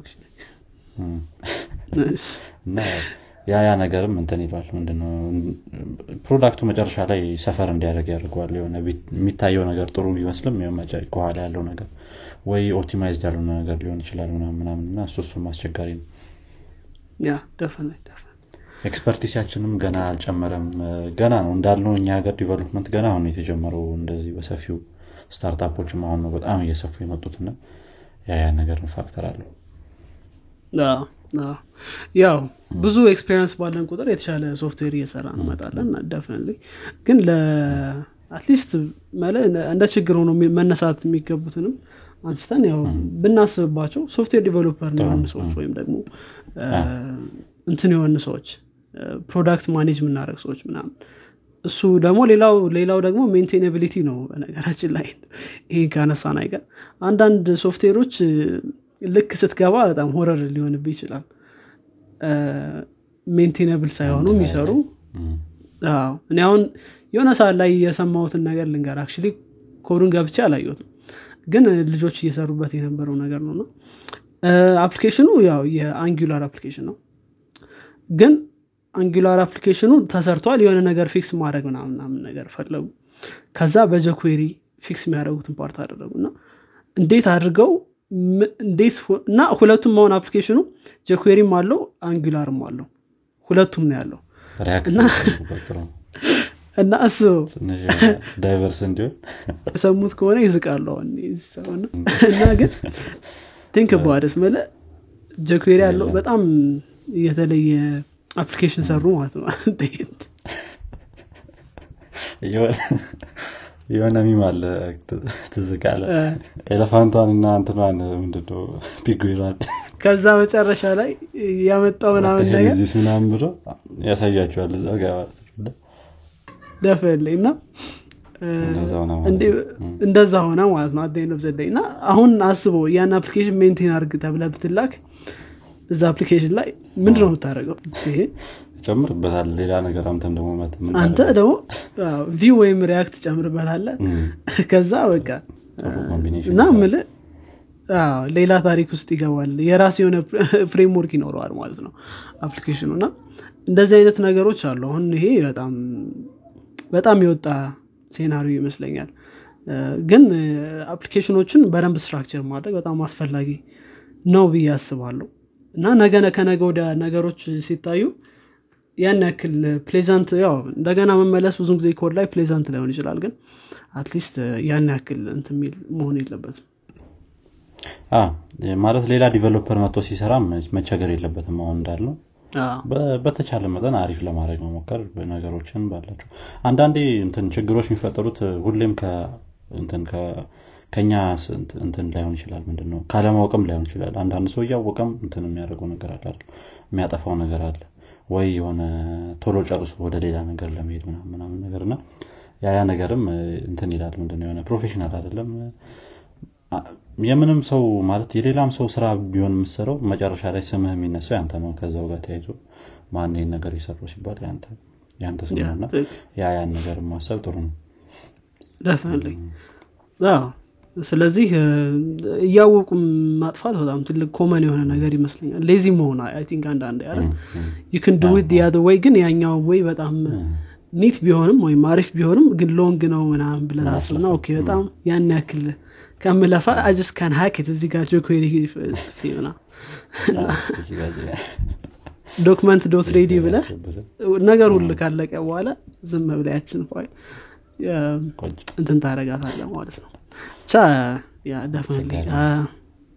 ያ ያ ነገርም እንትን ይሏል። ምንድነው product ኡ መጨረሻ ላይ suffer እንዲያደርግ ያደርገዋል። የሆነ የሚታየው ነገር ጥሩ ቢመስልም ከኋላ ያለው ነገር ወይ optimized ያልሆነ ነገር ሊሆን ይችላል ምናምን እና እሱ እሱም አስቸጋሪ ነው። expertise ኣችንም ገና አልጨመረም። ገና ነው እንዳልነው እኛ ሀገር development ገና አሁን የተጀመረው እንደዚህ በሰፊው startup ኦችም አሁን ነው በጣም እየሰፉ የመጡትና ያ ነገር factor አለው። ያው ብዙ experience ባለን ቁጥር የተሻለ ሶፍትዌር እየሰራ እንመጣለን definitely ግን at least እንደ ችግር ሆኖ መነሳት የሚገቡትንም አንስተን ያው ብናስብባቸው software developer የሆኑ ሰዎች ወይም ደግሞ እንትን የሆኑ ሰዎች product manage የምናደረግ ሰዎች ምናምን እሱ ደግሞ ሌላው ሌላው ደግሞ maintainability ነው በነገራችን ላይ ይህን ካነሳን አይቀር። አንዳንድ ሶፍትዌሮች ልክ ስትገባ በጣም horror ሊሆንብህ ይችላል። maintainable ሳይሆኑ የሚሰሩ እኔ አሁን የሆነ ሰዓት ላይ የሰማሁትን ነገር ልንገርህ አክ ኮዱን ገብቼ አላየሁትም ግን ልጆች እየሰሩበት የነበረው ነገር ነው application ኡ ያው የ Angular application ነው። ግን Angular application ኡ ተሰርቷል የሆነ ነገር fix ማድረግ ምናምን ነገር ፈለጉ። ከዛ በ jQuery fix የሚያደረጉትን part አደረጉ እና እንዴት አድርገው እንዴት እና ሁለቱም መሆን አፕሊኬሽኑ ጀኩዌሪም አለው አንጉላርም አለው። ሁለቱም ነው ያለው። እና እሱ ዳይቨርስ እንዲሆን የሰሙት ከሆነ ይዝቃሉ እና ግን ቲንክ በዋደስ መለ ጀኩዌሪ ያለው በጣም የተለየ አፕሊኬሽን ሰሩ ማለት ነው። የሆነ ሚም አለ ትዝቃለ ኤሌፋንቷን እና እንትኗን ምንድነው ፒጉራል ከዛ መጨረሻ ላይ ያመጣው ምናምን ነገር ምናምን ብሎ ያሳያቸዋል እዛ ደፈለኝ እና እንደዛ ሆነ ማለት ነው። አደ ነው ዘላይ እና አሁን አስበው ያን አፕሊኬሽን ሜንቴን አርግ ተብለ ብትላክ እዛ አፕሊኬሽን ላይ ምንድ ነው የምታደረገው ጨምርበታል። ሌላ ነገር አንተም ደግሞ አንተ ደግሞ Vue ወይም React ትጨምርበታለህ ከዛ በቃ እና ምልህ ሌላ ታሪክ ውስጥ ይገባል። የራሱ የሆነ framework ይኖረዋል ማለት ነው application ኡ እና እንደዚህ አይነት ነገሮች አሉ። አሁን ይሄ በጣም በጣም የወጣ scenario ይመስለኛል። ግን application ኦችን በደንብ structure ማድረግ በጣም አስፈላጊ ነው ብዬ አስባለሁ እና ነገ ከነገ ወደ ነገሮች ሲታዩ ያን ያክል pleasant ያው እንደገና መመለስ ብዙ ጊዜ ኮድ ላይ pleasant ላይሆን ይችላል ግን at least ያን ያክል እንት የሚል መሆን የለበትም። ማለት ሌላ developer መጥቶ ሲሰራ መቸገር የለበትም አሁን እንዳልነው። በተቻለ መጠን አሪፍ ለማድረግ መሞከር ነገሮችን ባላቸው። አንዳንዴ እንትን ችግሮች የሚፈጠሩት ሁሌም እንትን ከኛ እንትን ላይሆን ይችላል ምንድነው? ካለማወቅም ላይሆን ይችላል። አንዳንድ ሰው እያወቀም እንትን የሚያደርገው ነገር አለ የሚያጠፋው ነገር አለ። ወይ የሆነ ቶሎ ጨርሶ ወደ ሌላ ነገር ለመሄድ ምናምን ነገር እና ያ ነገርም እንትን ይላል። ምንድነው? የሆነ professional አይደለም። የምንም ሰው ማለት የሌላም ሰው ስራ ቢሆን የምትሰራው መጨረሻ ላይ ስምህ የሚነሳው ያንተ ነው። ከዛው ጋር ተያይዞ ማን ይህን ነገር የሰራው ሲባል ያንተ ስለሆነ ያ ያን ነገር ማሰብ ጥሩ ነው ስለዚህ እያወቁም ማጥፋት በጣም ትልቅ ኮመን የሆነ ነገር ይመስለኛል። ሌዚ መሆን አይ ቲንክ አንዳንድ ያለ ይክን ድዊት ያደ ወይ ግን ያኛው ወይ በጣም ኒት ቢሆንም ወይም አሪፍ ቢሆንም ግን ሎንግ ነው ምናምን ብለህ ታስብና ኦኬ በጣም ያን ያክል ከምለፋ አጅስ ካን ሀክት እዚህ ጋር ጆኩዌሪ ጽፌ ና ዶክመንት ዶት ሬዲ ብለ ነገር ሁሉ ካለቀ በኋላ ዝም ብለ ያችን ፋይል እንትን ታረጋታለ ማለት ነው ብቻ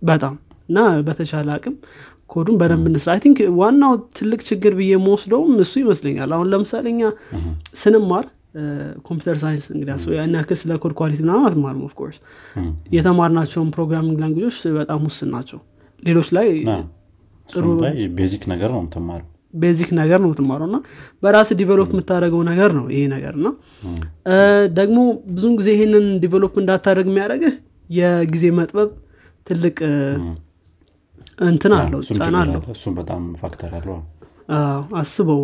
በጣም እና በተቻለ አቅም ኮዱን በደንብ እንስራ። I think ዋናው ትልቅ ችግር ብዬ የምወስደውም እሱ ይመስለኛል። አሁን ለምሳሌ እኛ ስንማር computer science እንግዲህ ያን ያክል ስለ code quality ምናምን አትማርም of course የተማርናቸውን programming language ኦች በጣም ውስን ናቸው። ሌሎች ላይ basic ነገር ነው የምትማረው basic ነገር ነው የምትማረው እና በራስ develop የምታደረገው ነገር ነው ይሄ ነገር እና ደግሞ ብዙን ጊዜ ይህንን develop እንዳታደረግ የሚያደረግህ የጊዜ መጥበብ ትልቅ እንትን አለው ጫና አለው። እሱም በጣም factor አለው። አስበው።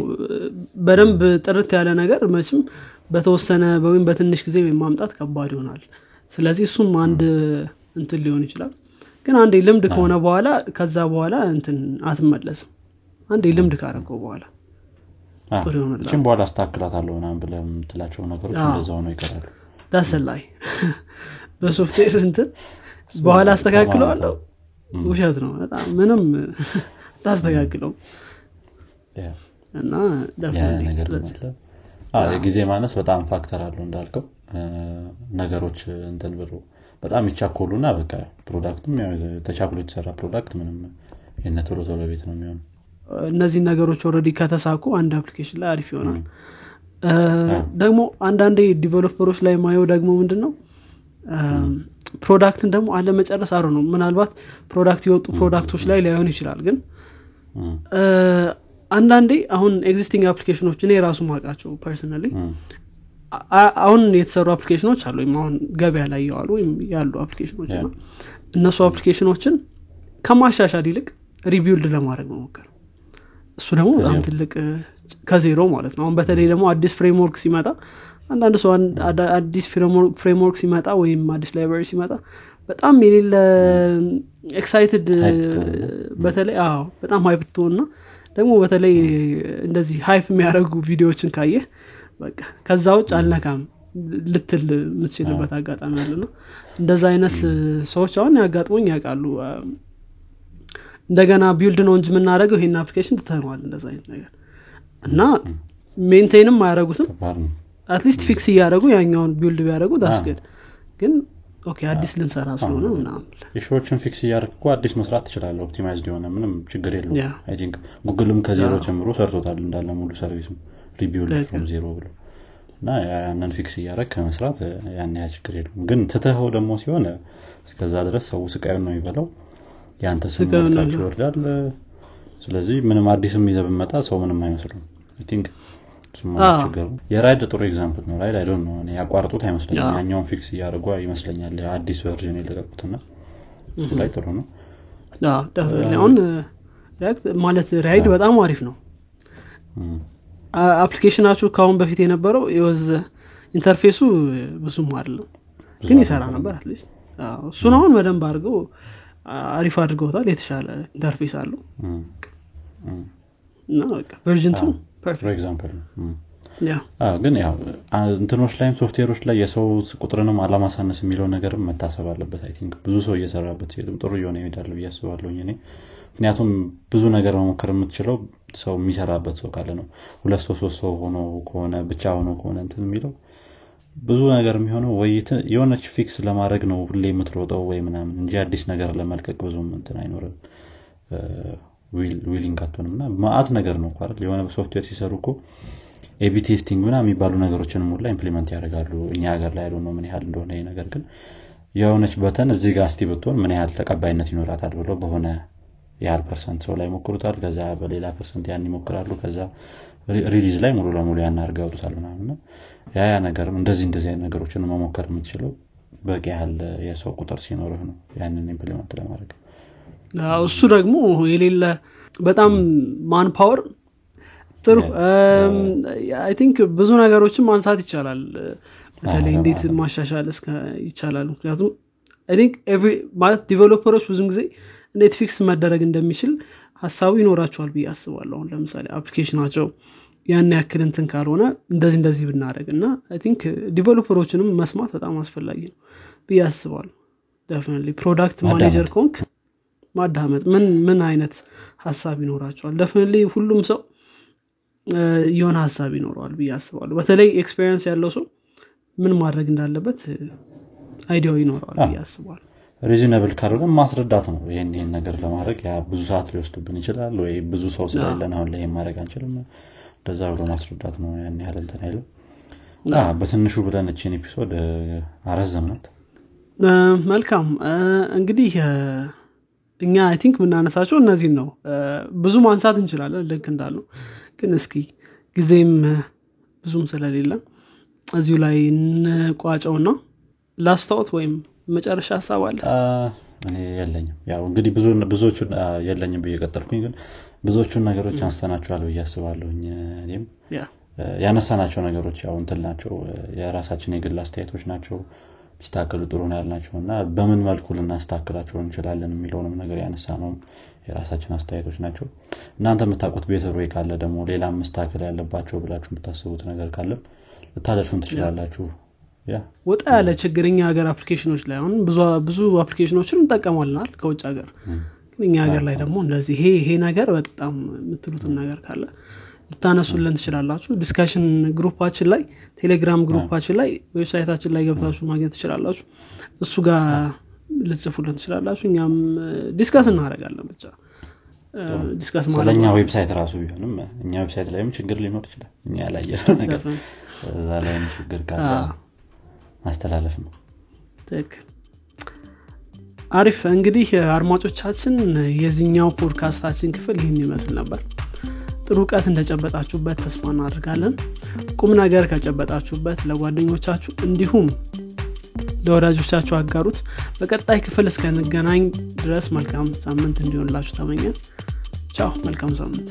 በደንብ ጥርት ያለ ነገር መችም በተወሰነ ወይም በትንሽ ጊዜ ማምጣት ከባድ ይሆናል። ስለዚህ እሱም አንድ እንትን ሊሆን ይችላል። ግን አንዴ ልምድ ከሆነ በኋላ ከዛ በኋላ እንትን አትመለስም አንዴ ልምድ ካረገው በኋላ ጥሩ ይሆንላል በኋላ አስተካክላታለሁ ምናምን ብለህ የምትላቸው ነገሮች እንደዛ ሆነው ይቀራሉ። ዳሰላይ በሶፍትዌር እንትን በኋላ አስተካክለዋለሁ። ውሸት ነው። በጣም ምንም ታስተካክለው እና የጊዜ ማነስ በጣም ፋክተር አለው እንዳልከው። ነገሮች እንትን ብሎ በጣም ይቻኮሉና በቃ product ም ተቻክሎ የተሰራ product ምንም የነ ቶሎ ቶሎ ቤት ነው የሚሆነው እነዚህ ነገሮች already ከተሳኩ አንድ application ላይ አሪፍ ይሆናል። ደግሞ አንዳንዴ developer ኦች ላይ ማየው ደግሞ ምንድን ነው product ን ደግሞ አለመጨረስ አለ ነው ምናልባት product የወጡ product ኦች ላይ ላይሆን ይችላል ግን አንዳንዴ አሁን existing application ኦች እኔ የራሱ ማውቃቸው personally አሁን የተሰሩ application ኦች አሉ ወይም አሁን ገበያ ላይ የዋሉ ወይም ያሉ application ኦች እነሱ application ኦችን ከማሻሻል ይልቅ rebuild ለማድረግ መሞከር እሱ ደግሞ በጣም ትልቅ ከዜሮ ማለት ነው። አሁን በተለይ ደግሞ አዲስ framework ሲመጣ አንዳንድ ሰው አዲስ framework ሲመጣ ወይም አዲስ library ሲመጣ በጣም የሌለ excited በተለይ አዎ በጣም hype ትሆንና ደግሞ በተለይ እንደዚህ hype የሚያደርጉ ቪዲዮዎችን ካየህ በቃ ከዛ ውጭ አልነካም ልትል የምትችልበት አጋጣሚ አለ ነው እንደዛ አይነት ሰዎች አሁን ያጋጥሞኝ ያውቃሉ እንደገና build ነው እንጂ የምናደረገው ይሄን application ትተነዋል እንደዛ አይነት ነገር። እና maintain ም አያደረጉትም at least fix እያደረጉ ያኛውን build ቢያደረጉ that's good ግን okay አዲስ ልንሰራ ስለሆነ ምናምን fix እያደረግ አዲስ መስራት ትችላለ optimized የሆነ ምንም ችግር I think ጉግልም ከዜሮ ጀምሮ ሰርቶታል እንዳለ ሙሉ service ኡ rebuild from zero ብሎ። እና ያንን fix እያደረግ ከመስራት ያን ያ ችግር የለም ግን ትተኸው ደግሞ ሲሆን እስከዛ ድረስ ሰው ስቃዩን ነው የሚበላው የአንተ ስም ይወርዳል። ስለዚህ ምንም አዲስም ይዘህ ብመጣ ሰው ምንም አይመስልም። think የራይድ ጥሩ example ነው። ራይድ I don't know ያቋርጡት አይመስለኝም። ያኛውን fix እያደረጉ ይመስለኛል። አዲስ version የለቀቁትና እሱ ላይ ጥሩ ነው። አሁን ማለት ራይድ በጣም አሪፍ ነው። application ኣችሁ ከአሁን በፊት የነበረው የ user interface ኡ ብዙም አይደለም። ግን ይሰራ ነበር at least እሱን አሁን በደንብ አድርገው አሪፍ አድርገውታል። የተሻለ interface አለው። እና version two ግን ያው እንትኖች ላይም ሶፍትዌሮች ላይ የሰው ቁጥርንም አላማሳነስ የሚለው ነገርም መታሰብ አለበት። I think ብዙ ሰው እየሰራበት ሲሄድም ጥሩ እየሆነ ይሄዳል ብዬ አስባለሁኝ እኔ። ምክንያቱም ብዙ ነገር መሞከር የምትችለው ሰው የሚሰራበት ሰው ካለ ነው። ሁለት ሰው ሶስት ሰው ሆኖ ከሆነ ብቻ ሆኖ ከሆነ እንትን የሚለው ብዙ ነገር የሚሆነው ወይ የሆነች fix ለማድረግ ነው ሁሌ የምትሮጠው ወይ ምናምን እንጂ አዲስ ነገር ለመልቀቅ ብዙም እንትን አይኖርም። willing አትሆንም። እና ማአት ነገር ነው አይደል? የሆነ ሶፍትዌር ሲሰሩ እኮ A/B testing ምናምን የሚባሉ ነገሮችንም ሁላ implement ያደርጋሉ። እኛ ሀገር ላይ ነው ምን ያህል እንደሆነ ነገር ግን የሆነች button እዚህ ጋር እስቲ ብትሆን ምን ያህል ተቀባይነት ይኖራታል ብሎ በሆነ ያህል percent ሰው ላይ ሞክሩታል ከዛ በሌላ percent ያን ይሞክራሉ ከዛ release ላይ ሙሉ ለሙሉ ያን አድርገው ያወጡታል ምናምን። ያ ያ ነገርም እንደዚህ እንደዚህ አይነት ነገሮችን መሞከር የምትችለው በቂ ያህል የሰው ቁጥር ሲኖርህ ነው ያንን implement ለማድረግ። እሱ ደግሞ የሌለ በጣም manpower ጥሩ I think ብዙ ነገሮችን ማንሳት ይቻላል። በተለይ እንዴት ማሻሻል እስከ ይቻላል? ምክንያቱም think ማለት developer ኦች ብዙን ጊዜ እንዴት fix መደረግ እንደሚችል ሀሳቡ ይኖራቸዋል ብዬ አስባለሁ። አሁን ለምሳሌ application ኣቸው ያን ያክል እንትን ካልሆነ እንደዚህ እንደዚህ ብናደረግ እና think developer ኦችንም መስማት በጣም አስፈላጊ ነው ብዬ አስባለሁ። definitely product manager ከሆንክ ማዳመጥ ምን ምን አይነት ሀሳብ ይኖራቸዋል? definitely ሁሉም ሰው የሆነ ሀሳብ ይኖረዋል ብዬ አስባለሁ። በተለይ experience ያለው ሰው ምን ማድረግ እንዳለበት idea ው ይኖረዋል ብዬ አስባለሁ reasonable ካልሆነ ማስረዳት ነው። ይህን ይህን ነገር ለማድረግ ያ ብዙ ሰዓት ሊወስድብን ይችላል ወይ ብዙ ሰው ስለሌለን አሁን ላይ ማድረግ አንችልም። እንደዛ ብሎ ማስረዳት ነው ያን ያህል እንትን አይልም። በትንሹ ብለን እችን episode አረዘምናት። መልካም። እንግዲህ እኛ I think የምናነሳቸው እነዚህን ነው። ብዙ ማንሳት እንችላለን ልክ እንዳሉ ግን እስኪ ጊዜም ብዙም ስለሌለ እዚሁ ላይ እንቋጨውና last thought ወይም መጨረሻ ሀሳብ አለ? እኔ የለኝም። ያው እንግዲህ ብዙዎቹ የለኝም ብዬ ቀጠልኩኝ ግን ብዙዎቹን ነገሮች አንስተናቸዋል ብዬ አስባለሁኝ እኔም። ያነሳናቸው ነገሮች ያው እንትን ናቸው የራሳችን የግል አስተያየቶች ናቸው ቢስተካከሉ ጥሩ ነው ያልናቸው እና በምን መልኩ ልናስተካክላቸው እንችላለን የሚለውንም ነገር ያነሳነው የራሳችን አስተያየቶች ናቸው። እናንተ የምታውቁት better way ካለ ደግሞ ሌላ መስተካከል ያለባቸው ብላችሁ የምታስቡት ነገር ካለም ልታደርሱን ትችላላችሁ ወጣ ያለ ችግር እኛ ሀገር application ኦች ላይ አሁን ብዙ application ኦችን እንጠቀማልናል ከውጭ ሀገር። ግን እኛ ሀገር ላይ ደግሞ እንደዚህ ይሄ ይሄ ነገር በጣም የምትሉትን ነገር ካለ ልታነሱልን ትችላላችሁ። discussion group ኣችን ላይ ቴሌግራም group ኣችን ላይ website ኣችን ላይ ገብታችሁ ማግኘት ትችላላችሁ። እሱ ጋር ልትጽፉልን ትችላላችሁ። እኛም discuss እናደረጋለን ብቻ። discuss ስለኛ website ራሱ ቢሆንም እኛ website ላይም ችግር ሊኖር ይችላል። እኛ ያላየነው ነገር እዛ ላይም ችግር ካለ ማስተላለፍ ነው። ትክክል። አሪፍ። እንግዲህ አድማጮቻችን የዚህኛው ፖድካስታችን ክፍል ይህን ይመስል ነበር። ጥሩ እውቀት እንደጨበጣችሁበት ተስፋ እናደርጋለን። ቁም ነገር ከጨበጣችሁበት ለጓደኞቻችሁ እንዲሁም ለወዳጆቻችሁ አጋሩት። በቀጣይ ክፍል እስከንገናኝ ድረስ መልካም ሳምንት እንዲሆንላችሁ ተመኘን። ቻው መልካም ሳምንት